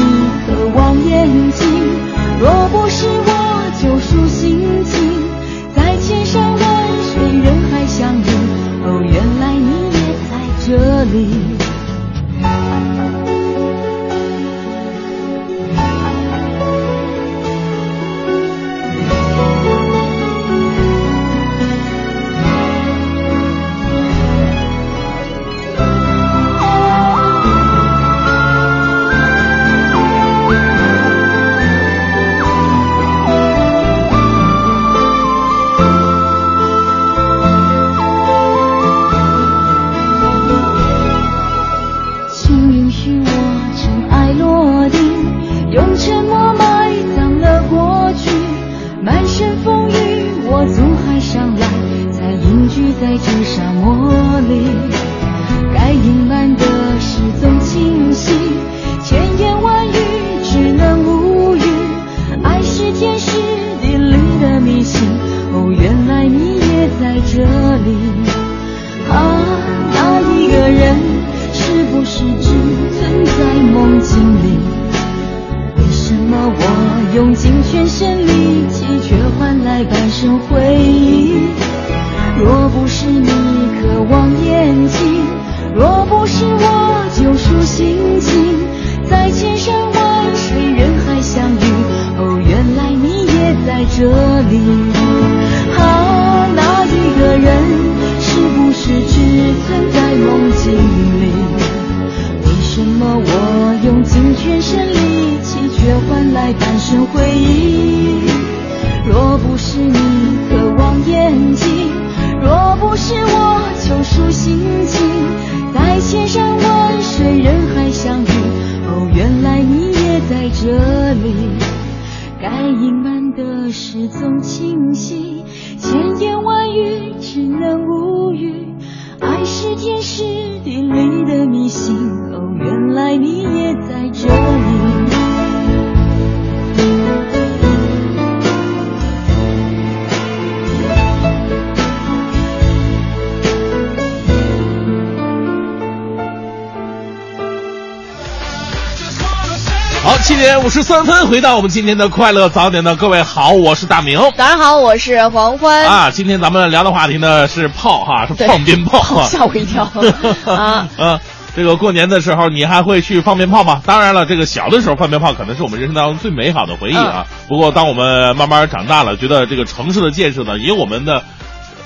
五十三分，回到我们今天的快乐早点的各位好，我是大明。早上好，我是黄欢。啊，今天咱们聊的话题呢是炮哈，是放鞭炮，吓我一跳 啊！嗯，这个过年的时候你还会去放鞭炮吗？当然了，这个小的时候放鞭炮可能是我们人生当中最美好的回忆啊。不过当我们慢慢长大了，觉得这个城市的建设呢也有我们的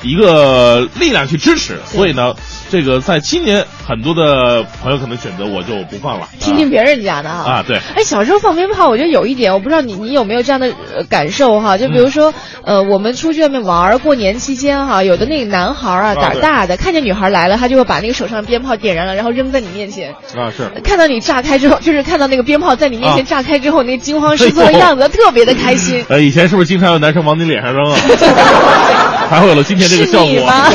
一个力量去支持，所以呢，这个在今年很多的朋友可能选择我就不放了，听听别人家的哈。啊，对，哎，小时候放鞭炮，我觉得有一点，我不知道你你有没有这样的呃感受哈？就比如说，呃，我们出去外面玩儿，过年期间哈，有的那个男孩儿啊，啊胆儿大的，看见女孩来了，他就会把那个手上的鞭炮点燃了，然后扔在你面前。啊是。看到你炸开之后，就是看到那个鞭炮在你面前啊炸开之后，那惊慌失措的样子，特别的开心。呃，以前是不是经常有男生往你脸上扔啊？还会有了今天这个是效果。你吗？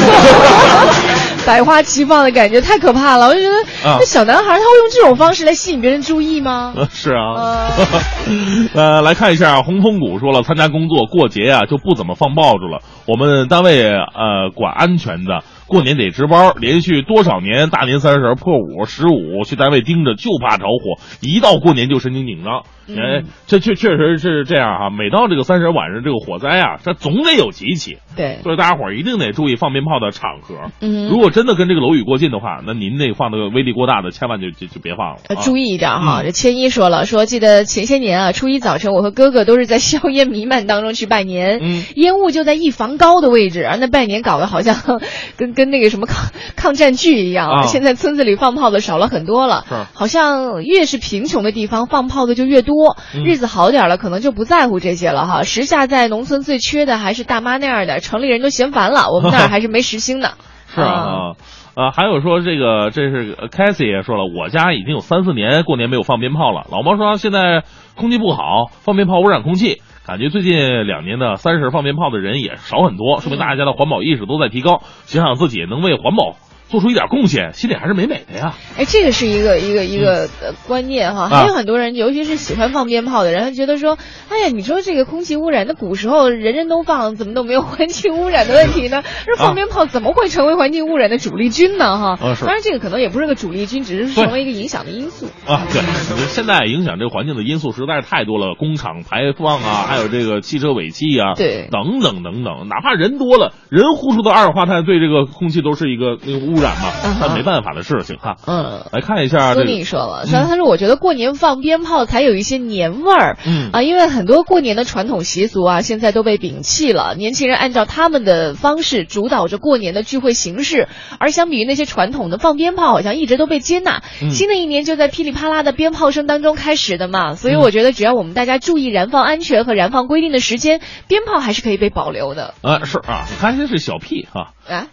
百花齐放的感觉太可怕了，我就觉得啊那小男孩他会用这种方式来吸引别人注意吗？呃是啊，呃，来看一下，红通谷说了，参加工作过节啊就不怎么放爆竹了。我们单位呃管安全的，过年得值班，连续多少年大年三十、破五、十五去单位盯着，就怕着火，一到过年就神经紧张。哎，这确确实是这样哈、每到这个三十晚上这个火灾啊，它总得有几起，对，所以大家伙儿一定得注意放鞭炮的场合。嗯如果真的跟这个楼宇过近的话，那您那个放那个威力过大的，千万就就就别放了。注意一点哈。嗯这千一说了，说记得前些年啊，初一早晨，我和哥哥都是在硝烟弥漫当中去拜年，嗯烟雾就在一房高的位置啊，那拜年搞得好像 跟跟那个什么抗抗战剧一样。啊现在村子里放炮的少了很多了，是好像越是贫穷的地方放炮的就越多，嗯日子好点了，可能就不在乎这些了哈。时下在农村最缺的还是大妈那样的，城里人都嫌烦了，我们那儿还是没时兴呢。是啊，呃，还有说这个，这是呃 Cassie 也说了，我家已经有三四年过年没有放鞭炮了。老毛说现在空气不好，放鞭炮污染空气，感觉最近两年的三十放鞭炮的人也少很多，说明大家的环保意识都在提高，想想自己能为环保做出一点贡献，心里还是美美的呀。哎，这个是一个一个一个呃观念哈，啊还有很多人，尤其是喜欢放鞭炮的人，他觉得说，哎呀，你说这个空气污染，那古时候人人都放，怎么都没有环境污染的问题呢？这放鞭炮怎么会成为环境污染的主力军呢？哈，啊当然这个可能也不是个主力军，只是成为一个影响的因素。啊，对，现在影响这个环境的因素实在是太多了，工厂排放啊，还有这个汽车尾气啊，对等等等等，哪怕人多了，人呼出的二氧化碳对这个空气都是一个那个污染嘛，嗯哼那没办法的事情哈。嗯。来看一下这苏个，宁说了，他他说我觉得过年放鞭炮才有一些年味儿，嗯啊，因为很多过年的传统习俗啊，现在都被摒弃了，年轻人按照他们的方式主导着过年的聚会形式，而相比于那些传统的放鞭炮，好像一直都被接纳。嗯新的一年就在噼里啪啦的鞭炮声当中开始的嘛，所以我觉得只要我们大家注意燃放安全和燃放规定的时间，鞭炮还是可以被保留的啊是啊，开心是小屁哈。啊。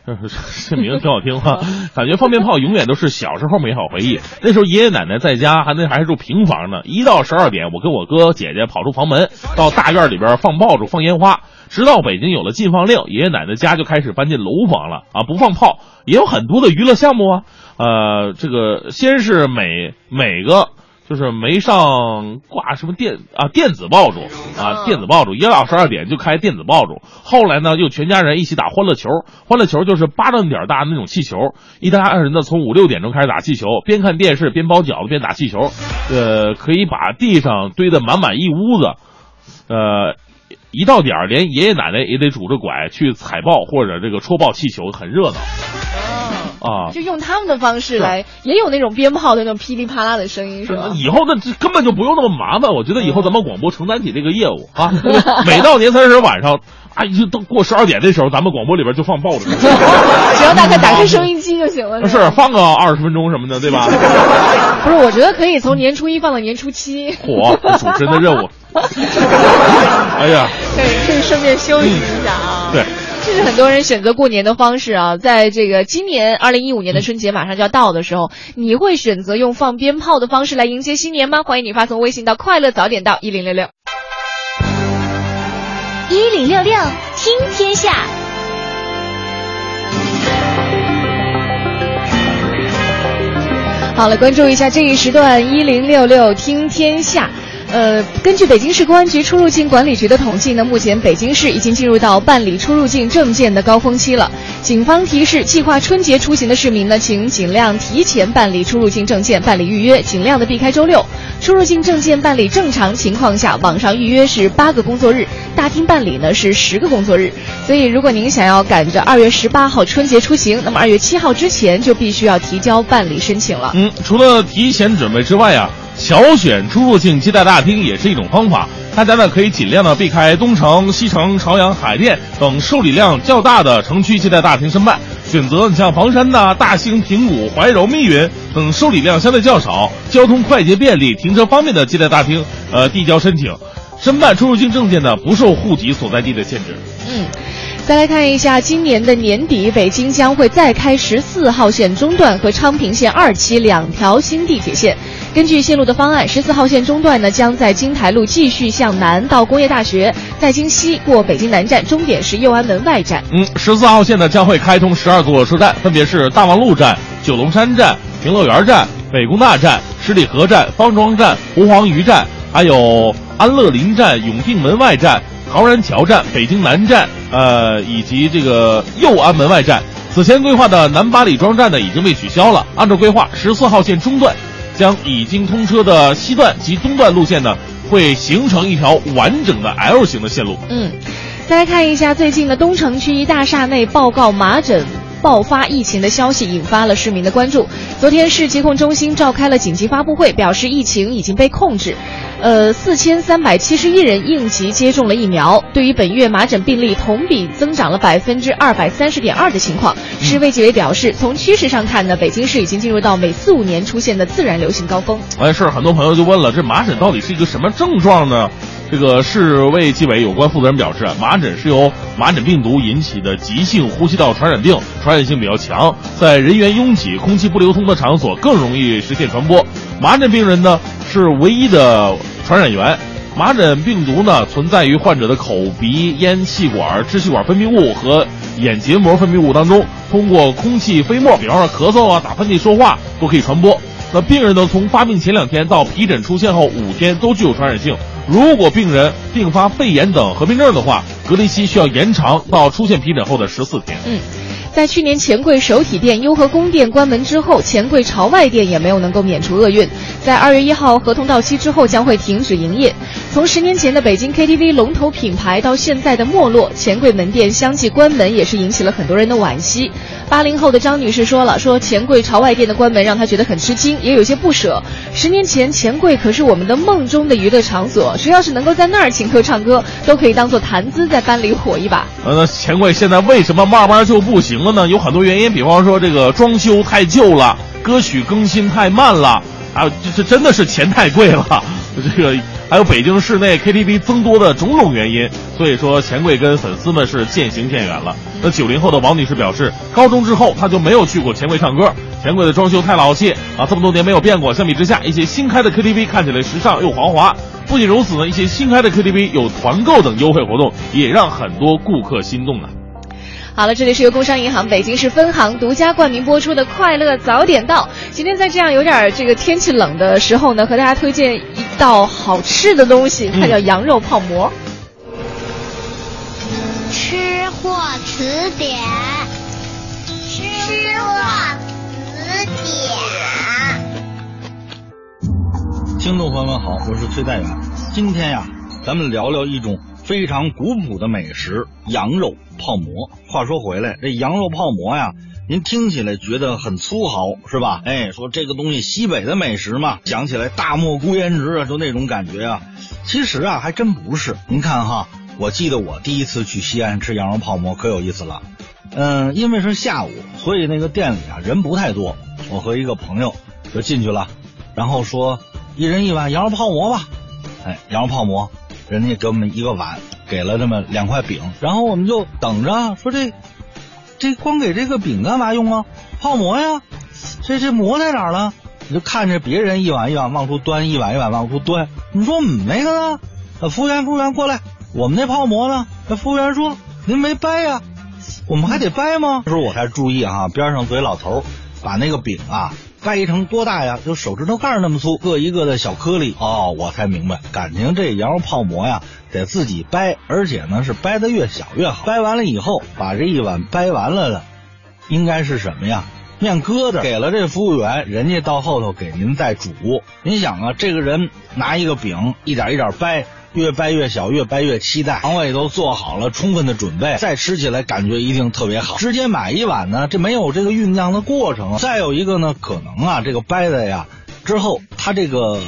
这名字挺好听哈，感觉放鞭炮永远都是小时候美好回忆。那时候爷爷奶奶在家，还那还是住平房呢。一到十二点，我跟我哥姐姐跑出房门，到大院里边放爆竹、放烟花。直到北京有了禁放令，爷爷奶奶家就开始搬进楼房了啊，不放炮，也有很多的娱乐项目啊。呃，这个先是每每个。就是没上挂什么电啊电子爆竹啊嗯电子爆竹，一到十二点就开电子爆竹。后来呢，又全家人一起打欢乐球，欢乐球就是巴掌点儿大的那种气球，一家人呢从五六点钟开始打气球，边看电视边包饺子边打气球，呃，可以把地上堆得满满一屋子，呃。一到点儿，连爷爷奶奶也得拄着拐去踩爆或者这个戳爆气球，很热闹啊。就用他们的方式来，也有那种鞭炮的那种噼里啪啦的声音，是吧？以后那这根本就不用那么麻烦，我觉得以后咱们广播承担起这个业务啊。每到年三十晚上，啊，就都过十二点的时候，咱们广播里边就放爆竹，只要大家打开收音机就行了。吧是放个二十分钟什么的，对吧？不是，我觉得可以从年初一放到年初七，火主持人的任务。哎呀，可以可以顺便休息一下啊。对，这是很多人选择过年的方式啊。在这个今年二零一五年的春节马上就要到的时候，你会选择用放鞭炮的方式来迎接新年吗？欢迎你发送微信到“快乐早点到一零六六”。一零六六听天下，好了，关注一下这一时段一零六六听天下。呃，根据北京市公安局出入境管理局的统计呢，目前北京市已经进入到办理出入境证件的高峰期了。警方提示，计划春节出行的市民呢，请尽量提前办理出入境证件，办理预约，尽量的避开周六。出入境证件办理正常情况下，网上预约是八个工作日，大厅办理呢是十个工作日。所以，如果您想要赶着二月十八号春节出行，那么二月七号之前就必须要提交办理申请了。嗯，除了提前准备之外啊，小选出入境接待大厅也是一种方法。大家呢可以尽量的避开东城、西城、朝阳、海淀等受理量较大的城区接待大厅申办，选择你像房山呐、大兴、平谷、怀柔、密云等受理量相对较少、交通快捷便利、停车方便的接待大厅，呃，递交申请。申办出入境证件呢，不受户籍所在地的限制。嗯，再来看一下，今年的年底，北京将会再开十四号线中段和昌平线二期两条新地铁线。根据线路的方案，十四号线中段呢将在金台路继续向南到工业大学，再经西过北京南站，终点是右安门外站。嗯，十四号线呢将会开通十二座车站，分别是大望路站、九龙山站、平乐园站、北工大站、十里河站、方庄站、胡黄峪站，还有安乐林站、永定门外站、陶然桥站、北京南站，呃，以及这个右安门外站。此前规划的南八里庄站呢已经被取消了。按照规划，十四号线中段将已经通车的西段及东段路线呢，会形成一条完整的 L 型的线路。嗯，再来看一下最近的东城区一大厦内报告麻疹。爆发疫情的消息引发了市民的关注。昨天市疾控中心召开了紧急发布会，表示疫情已经被控制。呃，四千三百七十一人应急接种了疫苗。对于本月麻疹病例同比增长了百分之二百三十点二的情况，市卫计委表示，从趋势上看呢，北京市已经进入到每四五年出现的自然流行高峰。哎，是很多朋友就问了，这麻疹到底是一个什么症状呢？这个市卫计委有关负责人表示，麻疹是由麻疹病毒引起的急性呼吸道传染病，传染性比较强，在人员拥挤、空气不流通的场所更容易实现传播。麻疹病人呢是唯一的传染源。麻疹病毒呢存在于患者的口鼻咽气管、支气管分泌物和眼结膜分泌物当中，通过空气飞沫，比方说咳嗽啊、打喷嚏、说话都可以传播。那病人呢从发病前两天到皮疹出现后五天都具有传染性。如果病人并发肺炎等合并症的话，隔离期需要延长到出现皮疹后的十四天。嗯，在去年钱柜首体店优和宫店关门之后，钱柜朝外店也没有能够免除厄运。在二月一号合同到期之后，将会停止营业。从十年前的北京 KTV 龙头品牌到现在的没落，钱柜门店相继关门，也是引起了很多人的惋惜。八零后的张女士说了，说钱柜朝外店的关门让她觉得很吃惊，也有些不舍。十年前钱柜可是我们的梦中的娱乐场所，谁要是能够在那儿请客唱歌，都可以当做谈资在班里火一把。呃，那钱柜现在为什么慢慢就不行呢？有很多原因，比方说这个装修太旧了，歌曲更新太慢了。啊，这这真的是钱太贵了，这个还有北京市内 KTV 增多的种种原因，所以说钱柜跟粉丝们是渐行渐远了。那九零后的王女士表示，高中之后她就没有去过钱柜唱歌，钱柜的装修太老气啊，这么多年没有变过。相比之下，一些新开的 KTV 看起来时尚又豪华。不仅如此呢，一些新开的 KTV 有团购等优惠活动，也让很多顾客心动呢。好了，这里是由工商银行北京市分行独家冠名播出的《快乐早点到》。今天在这样有点这个天气冷的时候呢，和大家推荐一道好吃的东西，它叫羊肉泡馍。吃货词典，吃货词典。听众朋友们好，我是崔代元。今天呀，咱们聊聊一种非常古朴的美食——羊肉泡馍。话说回来，这羊肉泡馍呀，您听起来觉得很粗豪，是吧？哎，说这个东西西北的美食嘛，讲起来大漠孤烟直啊，就那种感觉啊。其实啊，还真不是。您看哈，我记得我第一次去西安吃羊肉泡馍可有意思了。嗯，因为是下午，所以那个店里啊人不太多。我和一个朋友就进去了，然后说一人一碗羊肉泡馍吧。哎，羊肉泡馍，人家给我们一个碗，给了这么两块饼，然后我们就等着，说这这光给这个饼干嘛用啊？泡馍呀，这这馍在哪儿了？你就看着别人一碗一碗往出端，一碗一碗往出端，你说我们那个呢？服务员，服务员过来，我们那泡馍呢？那服务员说您没掰呀，我们还得掰吗？这时候我才注意啊，边上嘴老头把那个饼啊。掰成多大呀？就手指头盖那么粗，各一个的小颗粒。哦，我才明白，感情这羊肉泡馍呀，得自己掰，而且呢是掰的越小越好。掰完了以后，把这一碗掰完了的，应该是什么呀？面疙瘩。给了这服务员，人家到后头给您再煮。您想啊，这个人拿一个饼，一点一点掰。越掰越小，越掰越期待，肠胃都做好了充分的准备，再吃起来感觉一定特别好。直接买一碗呢，这没有这个酝酿的过程。再有一个呢，可能啊，这个掰的呀之后，它这个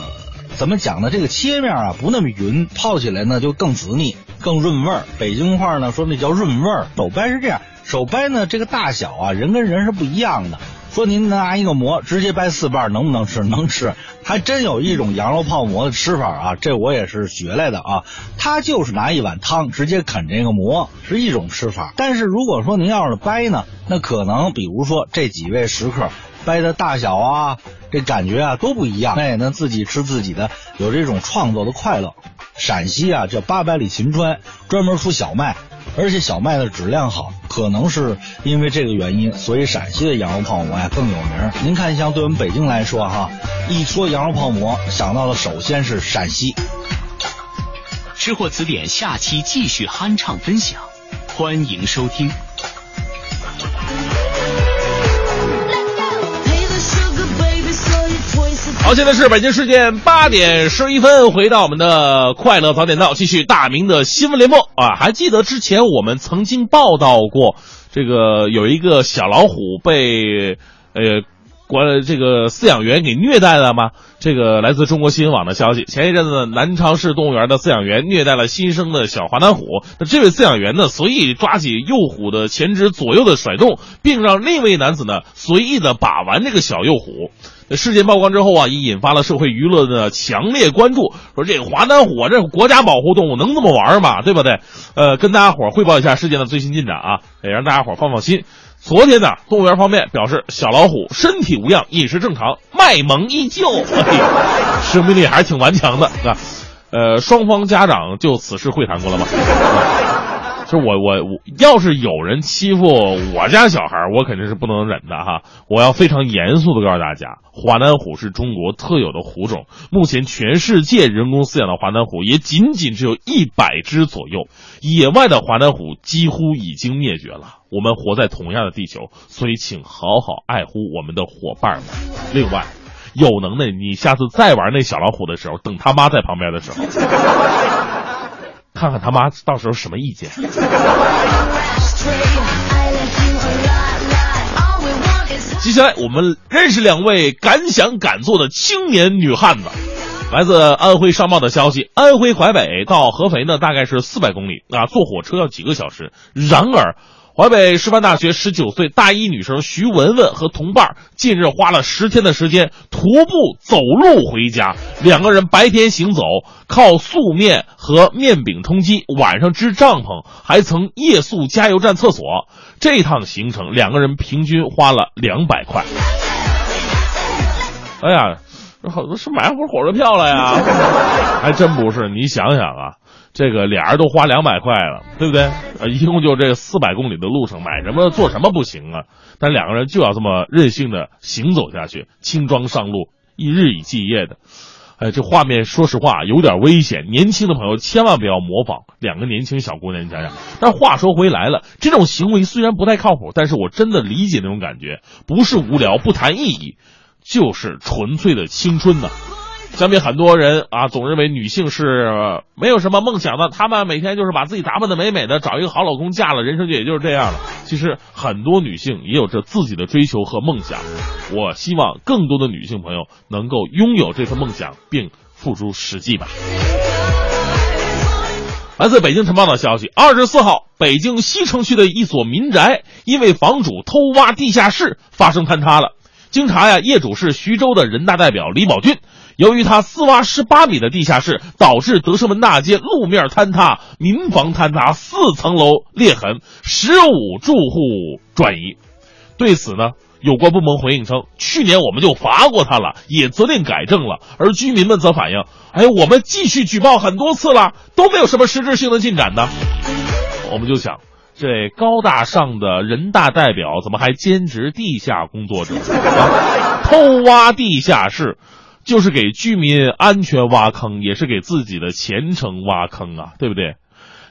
怎么讲呢？这个切面啊不那么匀，泡起来呢就更滋腻、更润味儿。北京话呢说那叫润味儿。手掰是这样，手掰呢这个大小啊人跟人是不一样的。说您拿一个馍直接掰四瓣能不能吃？能吃，还真有一种羊肉泡馍的吃法啊，这我也是学来的啊。它就是拿一碗汤直接啃这个馍，是一种吃法。但是如果说您要是掰呢，那可能比如说这几位食客掰的大小啊，这感觉啊都不一样。哎，那自己吃自己的，有这种创作的快乐。陕西啊叫八百里秦川，专门出小麦。而且小麦的质量好，可能是因为这个原因，所以陕西的羊肉泡馍呀更有名。您看，像对我们北京来说哈，一说羊肉泡馍，想到的首先是陕西。吃货词典下期继续酣畅分享，欢迎收听。好，现在是北京时间八点十一分，回到我们的快乐早点到，继续大明的新闻联播啊！还记得之前我们曾经报道过，这个有一个小老虎被呃关这个饲养员给虐待了吗？这个来自中国新闻网的消息，前一阵子南昌市动物园的饲养员虐待了新生的小华南虎，那这位饲养员呢随意抓起幼虎的前肢左右的甩动，并让另一位男子呢随意的把玩这个小幼虎。事件曝光之后啊，也引发了社会舆论的强烈关注。说这个华南虎这国家保护动物能这么玩吗？对不对？呃，跟大家伙汇报一下事件的最新进展啊，也让大家伙放放心。昨天呢，动物园方面表示，小老虎身体无恙，饮食正常，卖萌依旧，生命力还是挺顽强的啊。呃，双方家长就此事会谈过了吗？就我我我要是有人欺负我家小孩，我肯定是不能忍的哈！我要非常严肃的告诉大家，华南虎是中国特有的虎种，目前全世界人工饲养的华南虎也仅仅只有一百只左右，野外的华南虎几乎已经灭绝了。我们活在同样的地球，所以请好好爱护我们的伙伴们。另外，有能耐你下次再玩那小老虎的时候，等他妈在旁边的时候。看看他妈到时候什么意见。接下来我们认识两位敢想敢做的青年女汉子。来自安徽商报的消息，安徽淮北到合肥呢，大概是四百公里啊，坐火车要几个小时。然而。淮北师范大学十九岁大一女生徐文文和同伴近日花了十天的时间徒步走路回家。两个人白天行走，靠素面和面饼充饥，晚上支帐篷，还曾夜宿加油站厕所。这趟行程两个人平均花了两百块。哎呀，这好多是买回火车票了呀？还真不是，你想想啊。这个俩人都花两百块了，对不对？呃，一共就这四百公里的路程，买什么做什么不行啊？但两个人就要这么任性的行走下去，轻装上路，一日以继夜的。哎，这画面说实话有点危险，年轻的朋友千万不要模仿。两个年轻小姑娘，你想想。但话说回来了，这种行为虽然不太靠谱，但是我真的理解那种感觉，不是无聊不谈意义，就是纯粹的青春呐。相比很多人啊，总认为女性是没有什么梦想的，她们每天就是把自己打扮的美美的，找一个好老公嫁了，人生就也就是这样了。其实很多女性也有着自己的追求和梦想，我希望更多的女性朋友能够拥有这份梦想，并付诸实际吧。来自北京晨报的消息，二十四号，北京西城区的一所民宅因为房主偷挖地下室发生坍塌了。经查呀，业主是徐州的人大代表李宝俊。由于他私挖十八米的地下室，导致德胜门大街路面坍塌、民房坍塌、四层楼裂痕，十五住户转移。对此呢，有关部门回应称，去年我们就罚过他了，也责令改正了。而居民们则反映，哎，我们继续举报很多次了，都没有什么实质性的进展呢。我们就想，这高大上的人大代表怎么还兼职地下工作者，偷挖地下室？就是给居民安全挖坑，也是给自己的前程挖坑啊，对不对？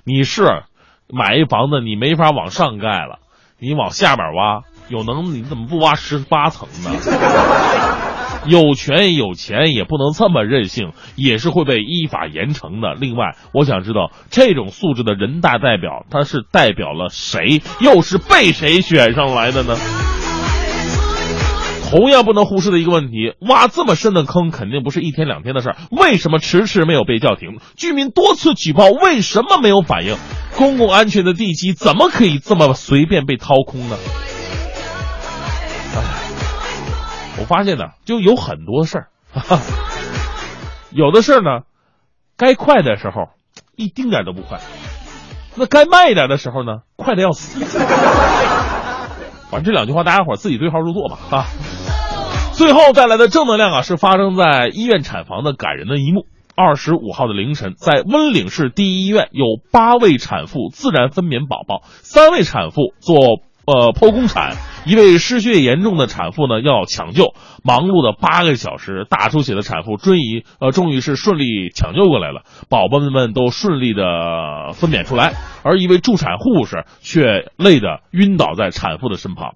你是买一房子，你没法往上盖了，你往下边挖，有能你怎么不挖十八层呢？有权有钱也不能这么任性，也是会被依法严惩的。另外，我想知道这种素质的人大代表，他是代表了谁，又是被谁选上来的呢？同样不能忽视的一个问题，挖这么深的坑肯定不是一天两天的事儿，为什么迟迟没有被叫停？居民多次举报，为什么没有反应？公共安全的地基怎么可以这么随便被掏空呢？我发现呢，就有很多事儿，哈哈，有的事儿呢，该快的时候一丁点都不快，那该慢一点的时候呢，快的要死。反正这两句话，大家伙自己对号入座吧啊。最后带来的正能量啊，是发生在医院产房的感人的一幕。二十五号的凌晨，在温岭市第一医院，有八位产妇自然分娩宝宝，三位产妇做呃剖宫产，一位失血严重的产妇呢要抢救，忙碌的八个小时，大出血的产妇终于呃终于是顺利抢救过来了，宝宝们们都顺利的分娩出来，而一位助产护士却累得晕倒在产妇的身旁。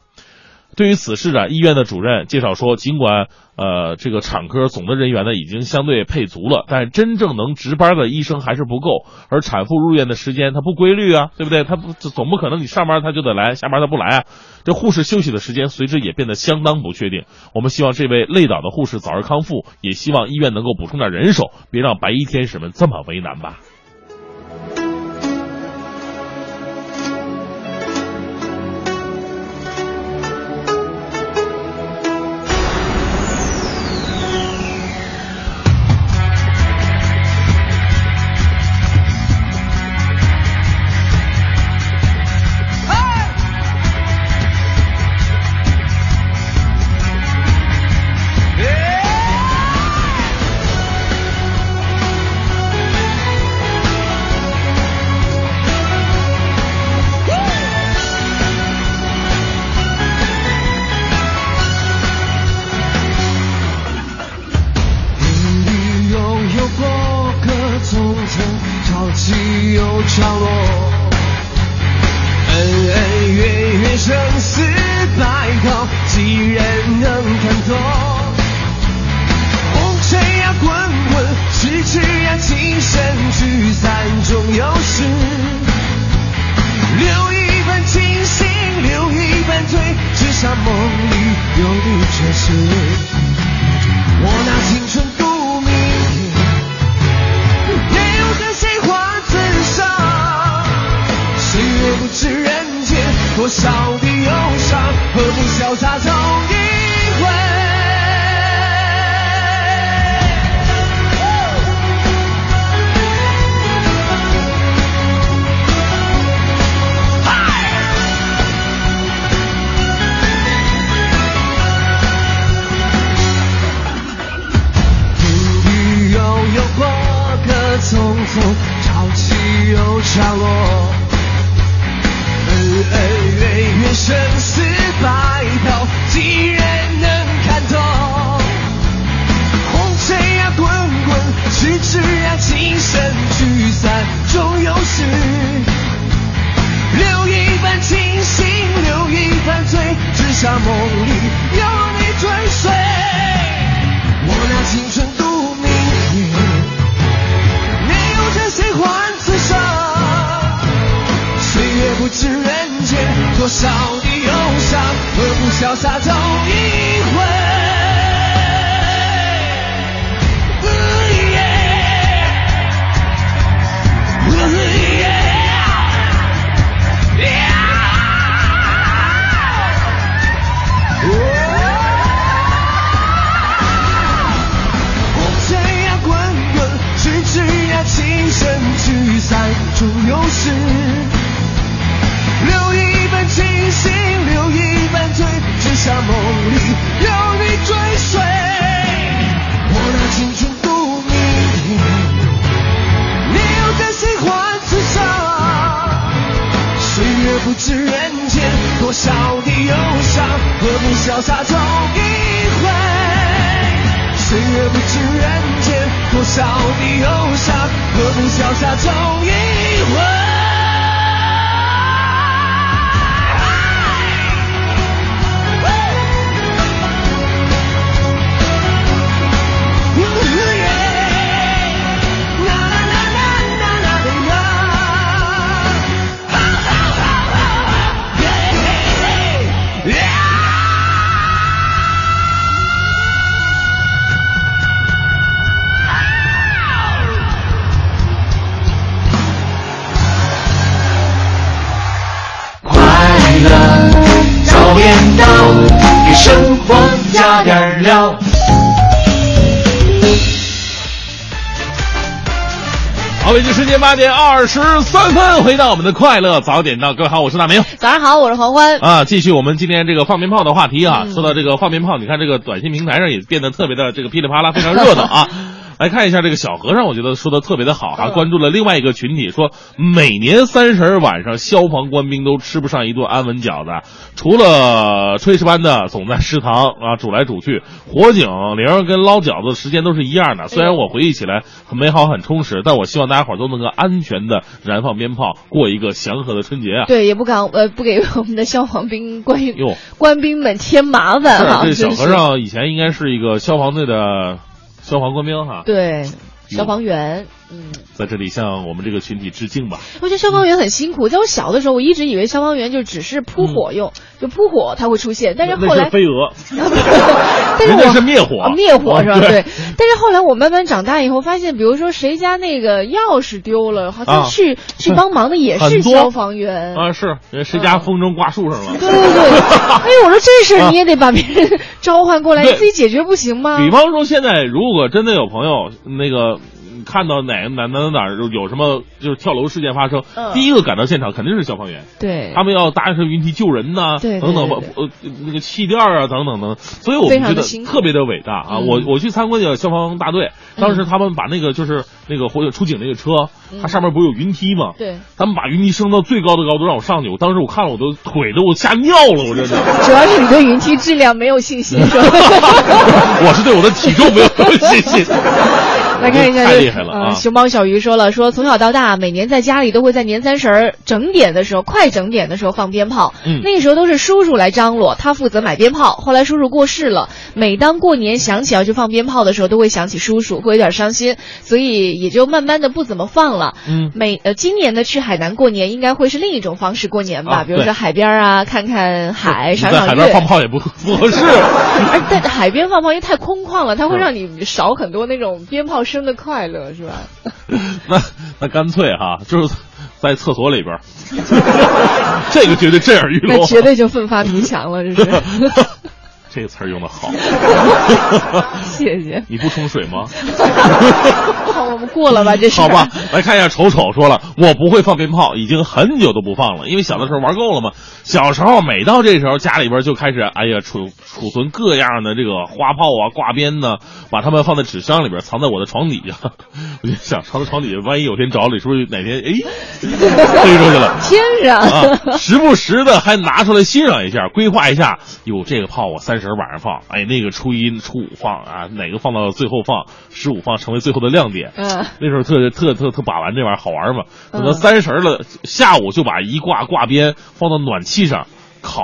对于此事啊，医院的主任介绍说，尽管呃这个产科总的人员呢已经相对配足了，但真正能值班的医生还是不够。而产妇入院的时间它不规律啊，对不对？他不总不可能你上班他就得来，下班他不来啊。这护士休息的时间随之也变得相当不确定。我们希望这位累倒的护士早日康复，也希望医院能够补充点人手，别让白衣天使们这么为难吧。北京时间八点二十三分，回到我们的快乐早点到，各位好，我是大明。早上好，我是黄欢。啊，继续我们今天这个放鞭炮的话题啊。嗯说到这个放鞭炮，你看这个短信平台上也变得特别的这个噼里啪啦，非常热闹啊。来看一下这个小和尚，我觉得说的特别的好哈、嗯关注了另外一个群体，说每年三十儿晚上，消防官兵都吃不上一顿安稳饺子，除了炊事班的总在食堂啊煮来煮去，火警铃跟捞饺子的时间都是一样的。虽然我回忆起来很美好很充实，但我希望大家伙儿都能够安全的燃放鞭炮，过一个祥和的春节啊。对，也不敢呃不给我们的消防兵官员哟官兵们添麻烦这小和尚以前应该是一个消防队的消防官兵哈。对消防员，嗯。在这里向我们这个群体致敬吧。我觉得消防员很辛苦，在我小的时候，我一直以为消防员就只是扑火用，就扑火它会出现，但是后来飞蛾，但是我是灭火啊灭火是吧？哦对对。但是后来我慢慢长大以后，发现，比如说谁家那个钥匙丢了，好像啊去、去帮忙的也是消防员。啊，是人谁家风筝挂树上了？对对对，哎，我说这事儿你也得把别人 召唤过来，对你自己解决不行吗？比方说，现在如果真的有朋友那个嗯看到哪哪哪哪有有什么就是跳楼事件发生，嗯第一个赶到现场肯定是消防员。对，他们要搭上云梯救人呐、对对等等吧，呃，那个气垫啊，等等等，所以我们觉得特别的伟大啊！嗯我我去参观这个消防大队，当时他们把那个就是那个火警出警那个车，它上面不是有云梯吗？嗯对，他们把云梯升到最高的高度让我上去，我当时我看了我都腿都我吓尿了，我真的，主要是你对云梯质量没有信心，是吧？我是对我的体重没有信心。来看一下，太厉害了啊呃！熊猫小鱼说了，说从小到大，每年在家里都会在年三十儿整点的时候，快整点的时候放鞭炮。嗯那个时候都是叔叔来张罗，他负责买鞭炮。后来叔叔过世了，每当过年想起要去放鞭炮的时候，都会想起叔叔，会有点伤心，所以也就慢慢的不怎么放了。嗯每呃，今年的去海南过年应该会是另一种方式过年吧，啊比如说海边啊，看看海，你赏赏月。在 海边放炮也不不合适。而在海边放炮因为太空旷了，它会嗯让你少很多那种鞭炮声的快乐，是吧？那那干脆哈，就是在厕所里边儿，这个绝对震耳欲聋，那绝对就奋发图强了，这是。这个词儿用的好，谢谢。你不冲水吗？好，我们过了吧，这是。好吧，来看一下丑丑说了，我不会放鞭炮，已经很久都不放了，因为小的时候玩够了嘛。小时候每到这时候，家里边就开始，哎呀，储储存各样的这个花炮啊、挂鞭呢，把它们放在纸箱里边，藏在我的床底下。我就想，藏在床底下，万一有天着了，是不是哪天哎 飞出去了？天上。啊，时不时的还拿出来欣赏一下，规划一下。哟，这个炮我三十晚上放，哎，那个初一、初五放啊，哪个放到最后放，十五放成为最后的亮点。嗯，那时候特特特特把玩这玩意儿好玩嘛。等到嗯三十了，下午就把一挂挂鞭放到暖气上烤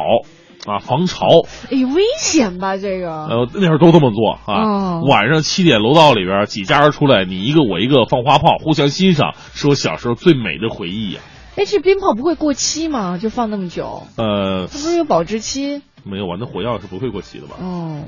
啊，防潮。哎，危险吧这个？呃，那时候都这么做啊。哦晚上七点楼道里边几家人出来，你一个我一个放花炮，互相欣赏，是我小时候最美的回忆呀、哎，这鞭炮不会过期吗？就放那么久，呃它，不是有保质期？没有啊，那火药是不会过期的吧？哦。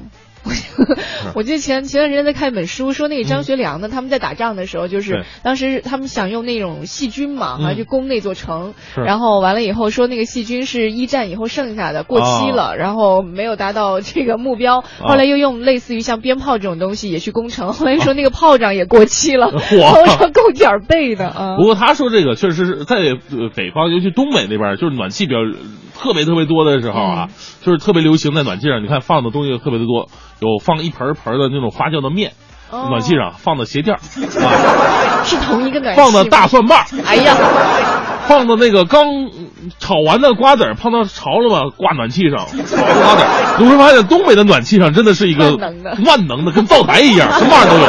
我记得前前段时间在看一本书，说那个张学良呢，他们在打仗的时候，就是当时他们想用那种细菌嘛，好像嗯去攻那座城，然后完了以后说那个细菌是一战以后剩下的，过期了，然后没有达到这个目标，后来又用类似于像鞭炮这种东西也去攻城，后来又说那个炮仗也过期了，哇。头上够点儿背的啊不。过他说这个确实是在呃北方，尤其东北那边，就是暖气比较特别特别多的时候啊，就是特别流行在暖气上，你看放的东西特别的多，有放一盆儿盆的那种发酵的面，哦。暖气上放的鞋垫，啊，是同一个暖气放的大蒜瓣，哎呀，放的那个刚炒完的瓜子儿，碰到潮了嘛，挂暖气上，炒完瓜子儿，你会发现东北的暖气上真的是一个万能的。万能的，跟灶台一样，什么玩意儿都有。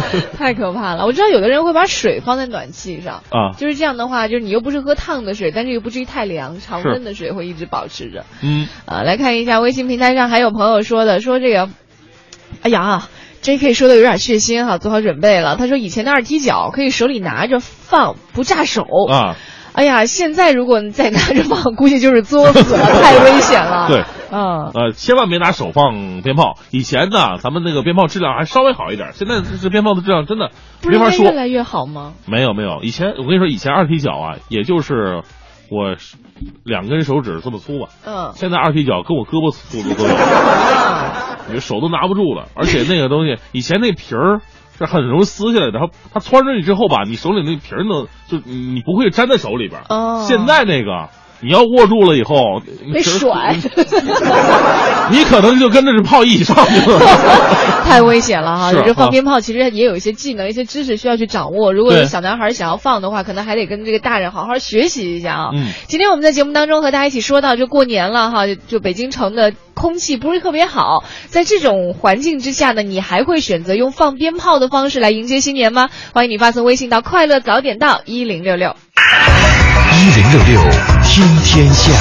太可怕了！我知道有的人会把水放在暖气上啊就是这样的话，就是你又不是喝烫的水，但是又不至于太凉，常温的水会一直保持着。嗯，啊，来看一下微信平台上还有朋友说的，说这个，哎呀，J.K. 说的有点血腥哈，做好准备了。他说以前的二踢脚可以手里拿着放，不炸手。啊，哎呀，现在如果你再拿着放，估计就是作死了，太危险了。对，嗯，呃，千万别拿手放鞭炮。以前呢，咱们那个鞭炮质量还稍微好一点，现在这鞭炮的质量真的没法说。越来越好吗？没有没有，以前我跟你说，以前二踢脚啊，也就是我两根手指这么粗吧，嗯，现在二踢脚跟我胳膊粗度都有，你手都拿不住了。而且那个东西以前那皮儿是很容易撕下来的，然后它穿上去之后吧，你手里那皮儿呢就你不会粘在手里边。哦现在那个你要握住了以后，被甩，你可能就跟着是炮一起上去了。太危险了哈！是这放啊鞭炮其实也有一些技能、一些知识需要去掌握。如果有小男孩想要放的话，可能还得跟这个大人好好学习一下啊。嗯今天我们在节目当中和大家一起说到，就过年了哈，就就北京城的空气不是特别好，在这种环境之下呢，你还会选择用放鞭炮的方式来迎接新年吗？欢迎你发送微信到“快乐早点到一零六六”。一零六六听天下。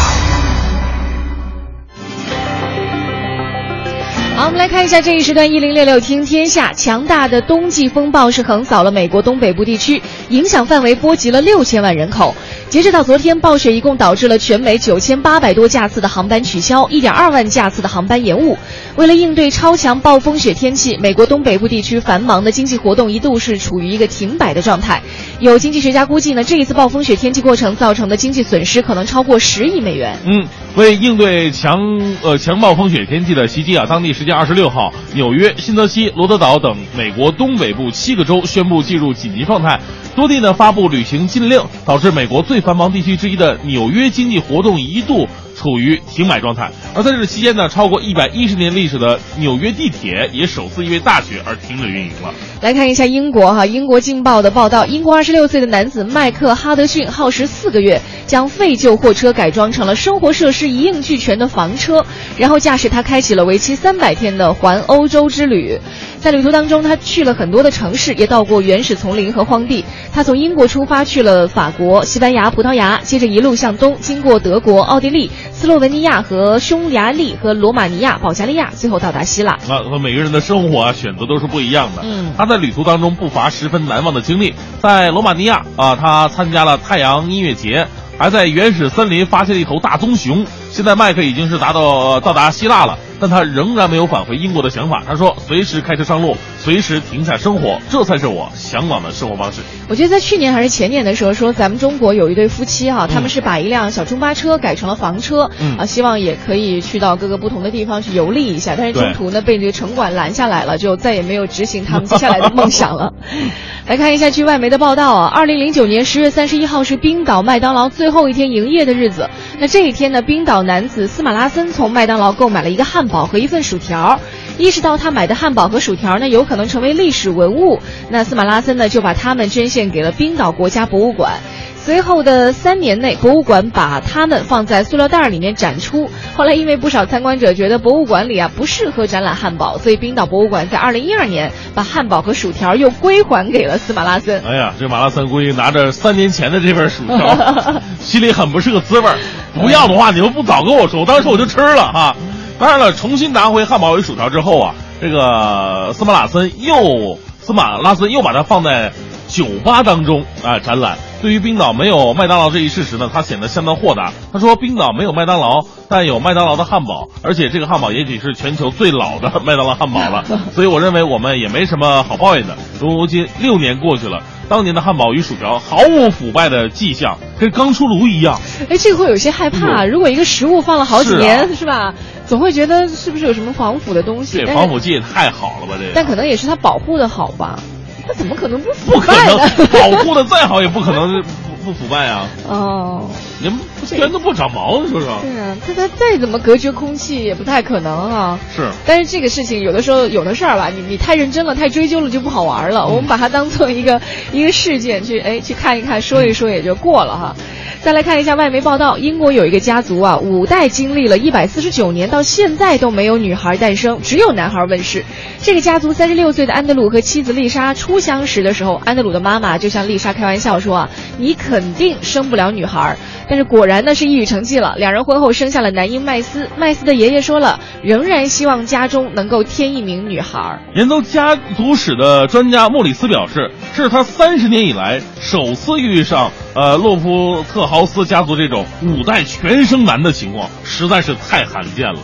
好，我们来看一下这一时段一零六六听天下。强大的冬季风暴是横扫了美国东北部地区，影响范围波及了六千万人口。截止到昨天，暴雪一共导致了全美九千八百多架次的航班取消，一点二万架次的航班延误。为了应对超强暴风雪天气，美国东北部地区繁忙的经济活动一度是处于一个停摆的状态。有经济学家估计呢，这一次暴风雪天气过程造成的经济损失可能超过十亿美元。嗯，为应对强呃强暴风雪天气的袭击啊，当地时间二十六号，纽约、新泽西、罗德岛等美国东北部七个州宣布进入紧急状态，多地呢发布旅行禁令，导致美国最繁忙地区之一的纽约经济活动一度处于停摆状态。而在这期间呢，超过一百一十年历史的纽约地铁也首次因为大雪而停止运营了。来看一下英国哈，英国《镜报》的报道，英国二十六岁的男子麦克哈德逊耗时四个月，将废旧货车改装成了生活设施一应俱全的房车，然后驾驶它开启了为期三百天的环欧洲之旅。在旅途当中，他去了很多的城市，也到过原始丛林和荒地。他从英国出发去了法国、西班牙、葡萄牙，接着一路向东，经过德国、奥地利、斯洛文尼亚和匈牙利和罗马尼亚、保加利亚，最后到达希腊。啊，和每个人的生活啊选择都是不一样的。嗯他在旅途当中不乏十分难忘的经历。在罗马尼亚啊，他参加了太阳音乐节，还在原始森林发现了一头大棕熊。现在麦克已经是达到到达希腊了，但他仍然没有返回英国的想法。他说：“随时开车上路，随时停下生活，这才是我向往的生活方式。我觉得在去年还是前年的时候，说咱们中国有一对夫妻哈、他们是把一辆小中巴车改成了房车，嗯啊，希望也可以去到各个不同的地方去游历一下。但是中途呢，被这个城管拦下来了，就再也没有执行他们接下来的梦想了。来看一下据外媒的报道啊，二零零九年十月三十一号是冰岛麦当劳最后一天营业的日子。那这一天呢，冰岛男子斯马拉森从麦当劳购买了一个汉堡和一份薯条，意识到他买的汉堡和薯条呢有可能成为历史文物，那司马拉森呢就把他们捐献给了冰岛国家博物馆。随后的三年内，博物馆把它们放在塑料袋里面展出。后来，因为不少参观者觉得博物馆里啊不适合展览汉堡，所以冰岛博物馆在二零一二年把汉堡和薯条又归还给了司马拉森。哎呀，这马拉森估计拿着三年前的这份薯条，心里很不是个滋味儿。不要的话，你们不早跟我说，当时我就吃了哈。当然了，重新拿回汉堡与薯条之后啊，这个斯马拉森又斯马拉森又把它放在酒吧当中啊展览。对于冰岛没有麦当劳这一事实呢，他显得相当豁达。他说：“冰岛没有麦当劳，但有麦当劳的汉堡，而且这个汉堡也许是全球最老的 麦当劳汉堡了。所以我认为我们也没什么好抱怨的。如今六年过去了，当年的汉堡与薯条毫无腐败的迹象，跟刚出炉一样。哎，这个会有些害怕。如果一个食物放了好几是啊年，是吧？总会觉得是不是有什么防腐的东西？这防腐剂也太好了吧？这个但可能也是它保护的好吧？它怎么可能不腐不可败呢？能 保护的再好，也不可能不不腐败啊！哦，你们全都不长毛，你说说？对啊，他他再怎么隔绝空气也不太可能啊。是。但是这个事情有的时候有的事儿吧，你你太认真了，太追究了就不好玩了。我们把它当做一个一个事件去哎去看一看，说一说也就过了哈。再来看一下外媒报道，英国有一个家族啊，五代经历了一百四十九年，到现在都没有女孩诞生，只有男孩问世。这个家族三十六岁的安德鲁和妻子丽莎初相识的时候，安德鲁的妈妈就向丽莎开玩笑说啊，你肯定生不了女孩。但是果然呢是一语成谶了，两人婚后生下了男婴麦斯。麦斯的爷爷说了，仍然希望家中能够添一名女孩。研究家族史的专家莫里斯表示，这是他三十年以来首次遇上呃洛夫特豪斯家族这种五代全生男的情况，实在是太罕见了。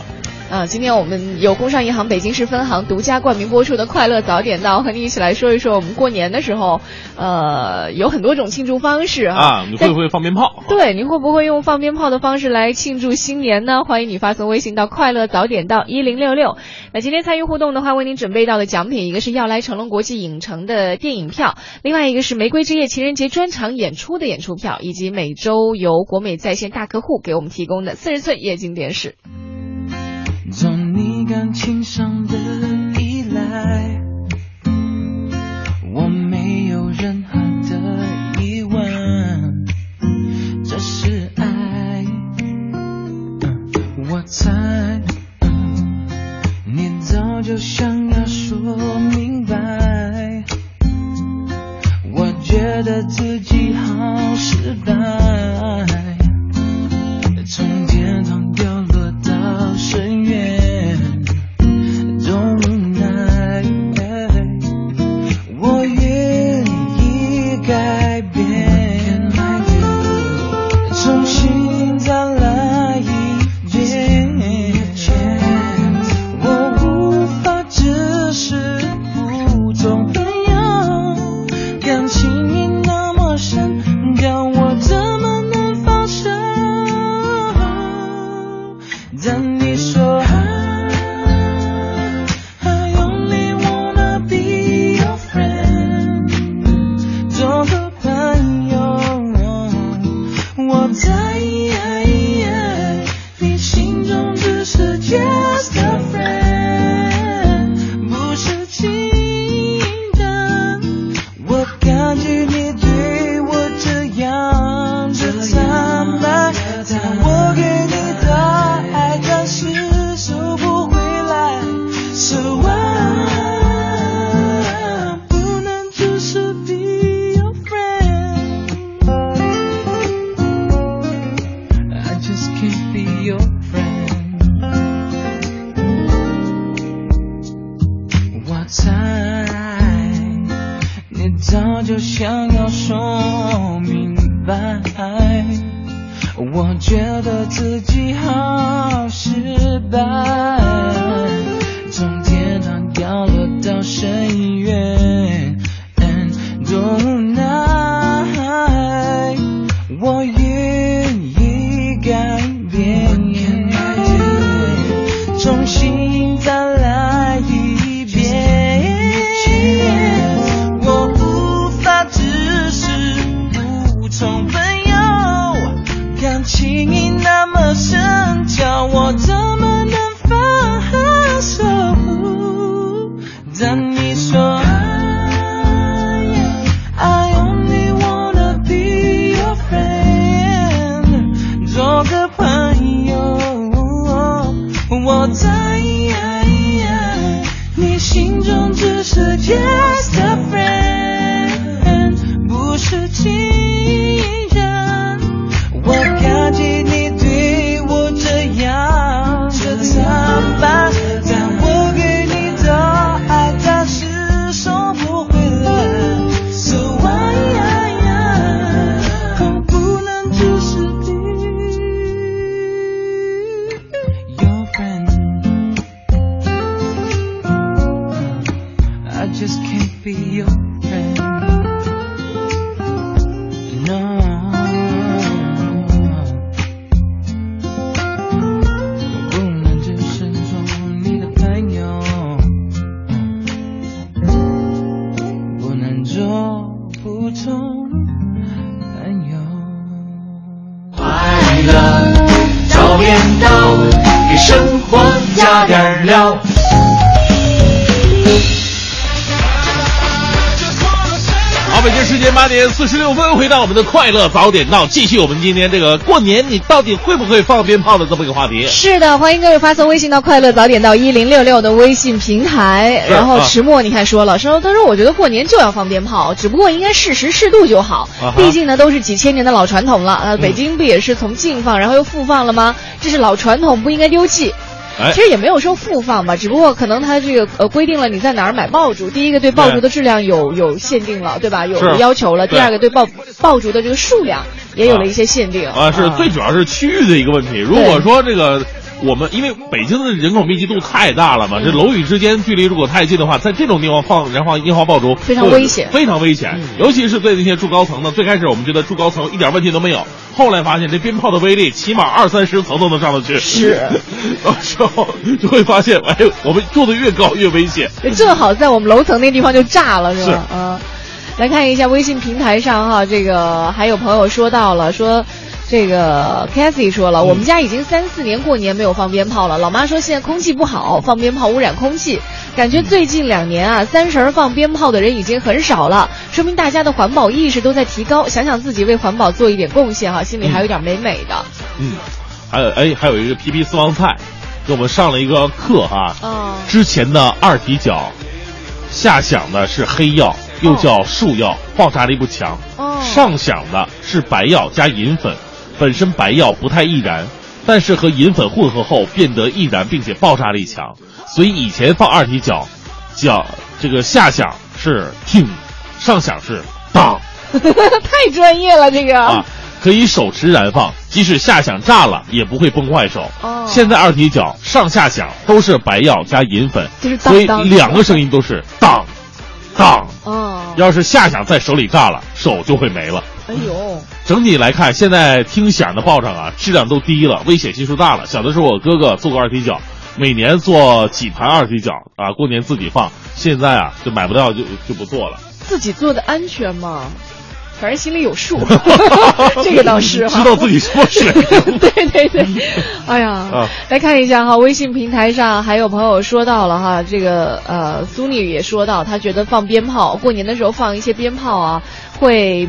啊，今天我们有工商银行北京市分行独家冠名播出的《快乐早点到》，和你一起来说一说我们过年的时候，呃，有很多种庆祝方式啊。啊，你会不会放鞭炮？对，你会不会用放鞭炮的方式来庆祝新年呢？欢迎你发送微信到“快乐早点到一零六六”。那今天参与互动的话，为您准备到的奖品，一个是要来成龙国际影城的电影票，另外一个是玫瑰之夜情人节专场演出的演出票，以及每周由国美在线大客户给我们提供的四十寸液晶电视。做你感情上的依赖，我没有任何的疑问，这是爱。我猜，你早就想四十六分，回到我们的快乐早点到，继续我们今天这个过年你到底会不会放鞭炮的这么一个话题。是的，欢迎各位发送微信到“快乐早点到一零六六”的微信平台。然后啊迟墨，你看说了，说他说我觉得过年就要放鞭炮，只不过应该适时适度就好啊。毕竟呢都是几千年的老传统了。呃，北京不也是从禁放然后又复放了吗？这是老传统，不应该丢弃。哎其实也没有说复放吧，只不过可能它这个呃规定了你在哪儿买爆竹，第一个对爆竹的质量有有限定了，对吧？有是要求了。第二个对爆爆竹的这个数量也有了一些限定。啊，是最主要是区域的一个问题。如果说这个我们因为北京的人口密集度太大了嘛，这楼宇之间距离如果太近的话，在这种地方放燃放烟花爆竹非常危险非常危险。尤其是对那些住高层的，最开始我们觉得住高层一点问题都没有，后来发现这鞭炮的威力起码二三十层都能上得去。是，到时候就会发现，哎，我们住的越高越危险。正好在我们楼层那地方就炸了，是吧？嗯，来看一下微信平台上哈，这个还有朋友说到了，说这个 Cassie 说了，我们家已经三四年过年没有放鞭炮了。老妈说现在空气不好，放鞭炮污染空气。感觉最近两年啊，三十儿放鞭炮的人已经很少了，说明大家的环保意识都在提高。想想自己为环保做一点贡献哈，心里还有点美美的。嗯，还有哎，还有一个皮皮私房菜，给我们上了一个课哈。哦。之前的二踢脚，下响的是黑药，又叫树药，爆炸力不强。哦。上响的是白药加银粉，本身白药不太易燃，但是和银粉混合后变得易燃，并且爆炸力强。所以以前放二踢脚，脚这个下响是听，上响是当。太专业了，这个。啊，可以手持燃放，即使下响炸了也不会崩坏手。哦。现在二踢脚上下响都是白药加银粉，就是所以两个声音都是当，当。哦。要是下响在手里炸了，手就会没了。哎呦。整体来看，现在听响的炮仗啊，质量都低了，危险系数大了。小的时候我哥哥做过二踢脚。每年做几盘二踢脚啊，过年自己放。现在啊，就买不到就就不做了。自己做的安全吗？反正心里有数，这个倒是知道自己什么水。对对对，哎呀，啊、来看一下哈，微信平台上还有朋友说到了哈，这个呃，苏妮也说到，他觉得放鞭炮，过年的时候放一些鞭炮啊，会。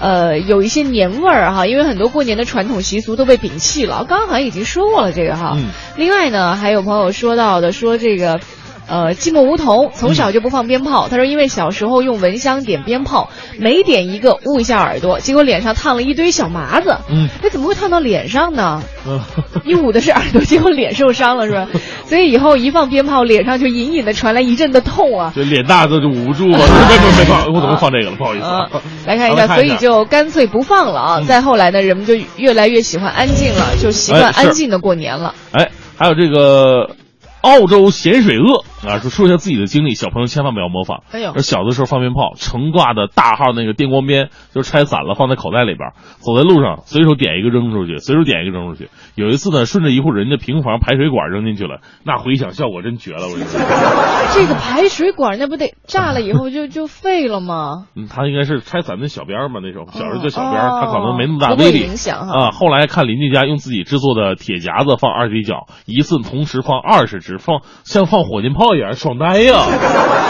呃，有一些年味儿哈，因为很多过年的传统习俗都被摒弃了。刚刚好像已经说过了这个哈。嗯。另外呢，还有朋友说到的，说这个，呃，寂寞梧桐从小就不放鞭炮。他说，因为小时候用蚊香点鞭炮，每点一个捂一下耳朵，结果脸上烫了一堆小麻子。嗯。那，怎么会烫到脸上呢？嗯。你捂的是耳朵，结果脸受伤了是吧？所以以后一放鞭炮，脸上就隐隐的传来一阵的痛啊。就脸大的就捂不住了。别别别放，我怎么放这个了？不好意思。啊来看一下，所以就干脆不放了啊！再后来呢，人们就越来越喜欢安静了，就习惯安静的过年了。哎，还有这个澳洲咸水鳄啊，说说一下自己的经历，小朋友千万不要模仿。哎呦，小的时候放鞭炮，成挂的大号那个电光鞭就拆散了，放在口袋里边，走在路上随手点一个扔出去，随手点一个扔出去。有一次呢，顺着一户人家平房排水管扔进去了，那回响效果真绝了，我跟你说。这个排水管那不得炸了以后就就废了吗？嗯，他应该是拆散那小鞭嘛，那时候小时候叫小鞭，哦、他可能没那么大威力影响啊。后来看邻居家用自己制作的铁夹子放二踢脚，一次同时放二十只，放像放火箭炮一样，爽呆呀！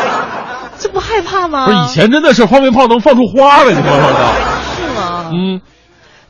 这不害怕吗？不是以前真的是放鞭炮能放出花来，你知道吗？是吗？嗯。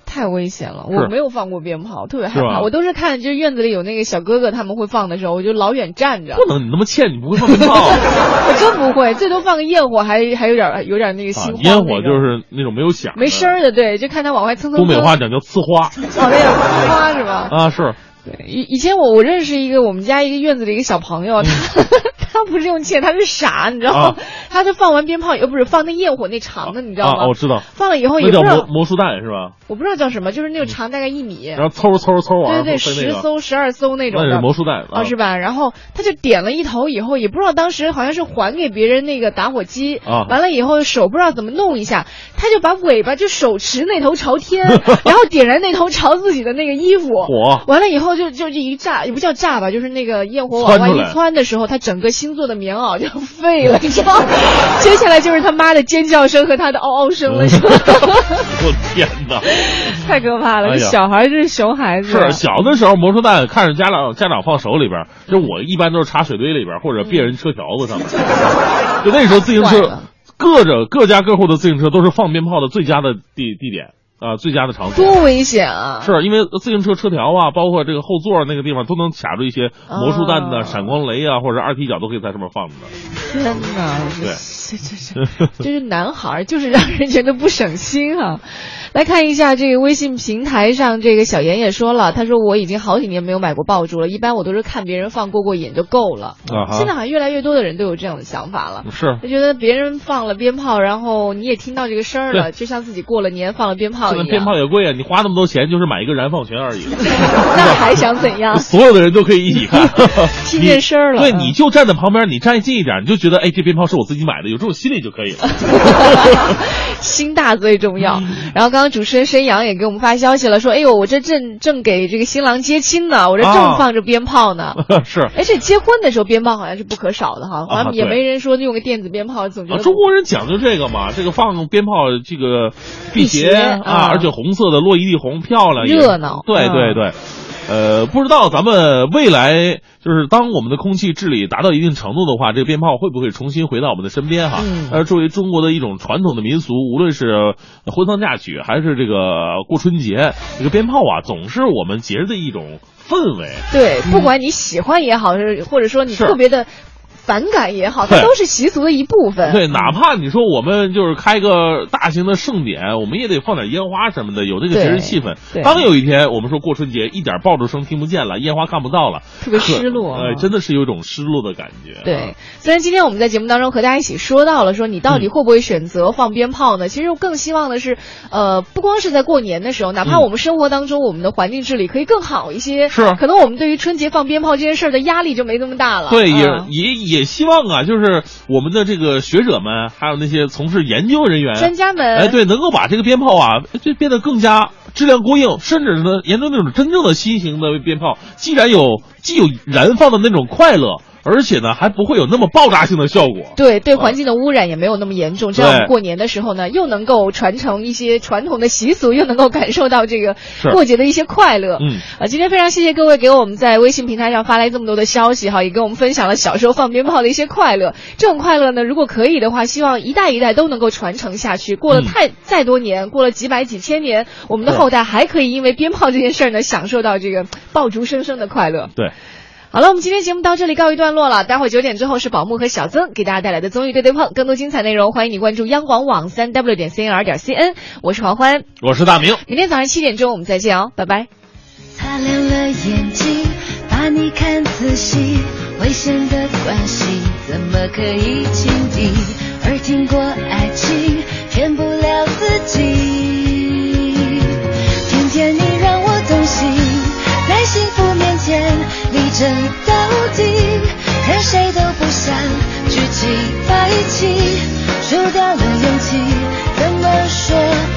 太危险了，我没有放过鞭炮，特别害怕。我都是看，就是院子里有那个小哥哥他们会放的时候，我就老远站着。不能，你那么欠，你不会放鞭炮？我真不会，最多放个焰火，还还有点有点那个心慌、啊。烟火就是那种没有响、没声的，对，就看他往外蹭蹭。东北话讲叫呲花。哦，那叫呲花是吧？啊，是。对，以以前我我认识一个我们家一个院子的一个小朋友，他 他不是用钱，他是傻，你知道吗？他就放完鞭炮，又不是放那焰火那长的，你知道吗？啊，我知道。放了以后也不知道魔魔术弹是吧？我不知道叫什么，就是那个长大概一米，然后嗖嗖嗖往对对，十艘十二艘那种的。那是魔术弹啊，是吧？然后他就点了一头以后，也不知道当时好像是还给别人那个打火机啊，完了以后手不知道怎么弄一下，他就把尾巴就手持那头朝天，然后点燃那头朝自己的那个衣服，火完了以后就就这一炸。也不叫炸吧，就是那个焰火往外一窜的时候，他整个星座的棉袄就废了，你知道？接下来就是他妈的尖叫声和他的嗷嗷声了，是吧？我天哪，太可怕了！哎、小孩是熊孩子。是小的时候魔术蛋看着家长家长放手里边，就我一般都是插水堆里边或者别人车条子上面。就那时候自行车，各着各家各户的自行车都是放鞭炮的最佳的地地点。啊，最佳的场所多危险啊！是因为自行车车条啊，包括这个后座那个地方都能卡住一些魔术弹的、哦、闪光雷啊，或者二踢脚都可以在上面放着的。天哪！对，这这这这是男孩，就是让人觉得不省心哈、来看一下这个微信平台上，这个小妍也说了，他说我已经好几年没有买过爆竹了，一般我都是看别人放过过瘾就够了。啊现在好像越来越多的人都有这样的想法了。是他觉得别人放了鞭炮，然后你也听到这个声儿了，就像自己过了年放了鞭炮一样。鞭炮也贵啊，你花那么多钱就是买一个燃放权而已。那还想怎样？所有的人都可以一起看，听见声儿了对，嗯你就站在旁边，你站近一点，你就觉得，哎，这鞭炮是我自己买的，有这种心理就可以了。心大最重要。嗯然后刚刚主持人申阳也给我们发消息了，说：“哎呦，我这正正给这个新郎接亲呢，我这正啊放着鞭炮呢。是。而且结婚的时候鞭炮好像是不可少的哈，好像也没人说用个电子鞭炮，总觉啊，得中国人讲究这个嘛，这个放鞭炮，这个辟辟邪啊，啊。而且红色的落一地红，漂亮，热闹对嗯对对，呃，不知道咱们未来就是当我们的空气治理达到一定程度的话，这个鞭炮会不会重新回到我们的身边哈？嗯呃，作为中国的一种传统的民俗，无论是婚丧嫁娶还是这个过春节，这个鞭炮啊，总是我们节日的一种氛围。对，不管你喜欢也好，是或者说你特别的反感也好，它都是习俗的一部分。对，哪怕你说我们就是开个大型的盛典，我们也得放点烟花什么的，有这个节日气氛对。当有一天我们说过春节，一点爆竹声听不见了，烟花看不到了，特别失落呃，真的是有一种失落的感觉。对，虽然今天我们在节目当中和大家一起说到了，说你到底嗯会不会选择放鞭炮呢？其实我更希望的是，呃，不光是在过年的时候，哪怕嗯我们生活当中我们的环境治理可以更好一些，是可能我们对于春节放鞭炮这件事儿的压力就没那么大了。对，也啊也也希望啊，就是我们的这个学者们，还有那些从事研究人员、专家们。哎，对，能够把这个鞭炮啊，就变得更加质量过硬，甚至呢，研究那种真正的新型的鞭炮，既然有既有燃放的那种快乐，而且呢，还不会有那么爆炸性的效果。对对环境的污染也没有那么严重，这样我们过年的时候呢，又能够传承一些传统的习俗，又能够感受到这个过节的一些快乐。嗯，啊，今天非常谢谢各位给我们在微信平台上发来这么多的消息哈，也跟我们分享了小时候放鞭炮的一些快乐。这种快乐呢，如果可以的话，希望一代一代都能够传承下去。过了嗯太、再多年，过了几百几千年，我们的后代还可以因为鞭炮这件事儿呢，享受到这个爆竹声声的快乐。对。好了我们今天节目到这里告一段落了待会九点之后是宝木和小曾给大家带来的综艺对对碰更多精彩内容欢迎你关注央广网三 w 点 cnr 点 cn 我是黄欢。我是大明明天早上七点钟我们再见哦拜拜。擦亮了眼睛把你看仔细危险的关系怎么可以轻敌？而经过爱情骗不了自己。争到底，任谁都不想举起白旗，输掉了勇气，怎么说？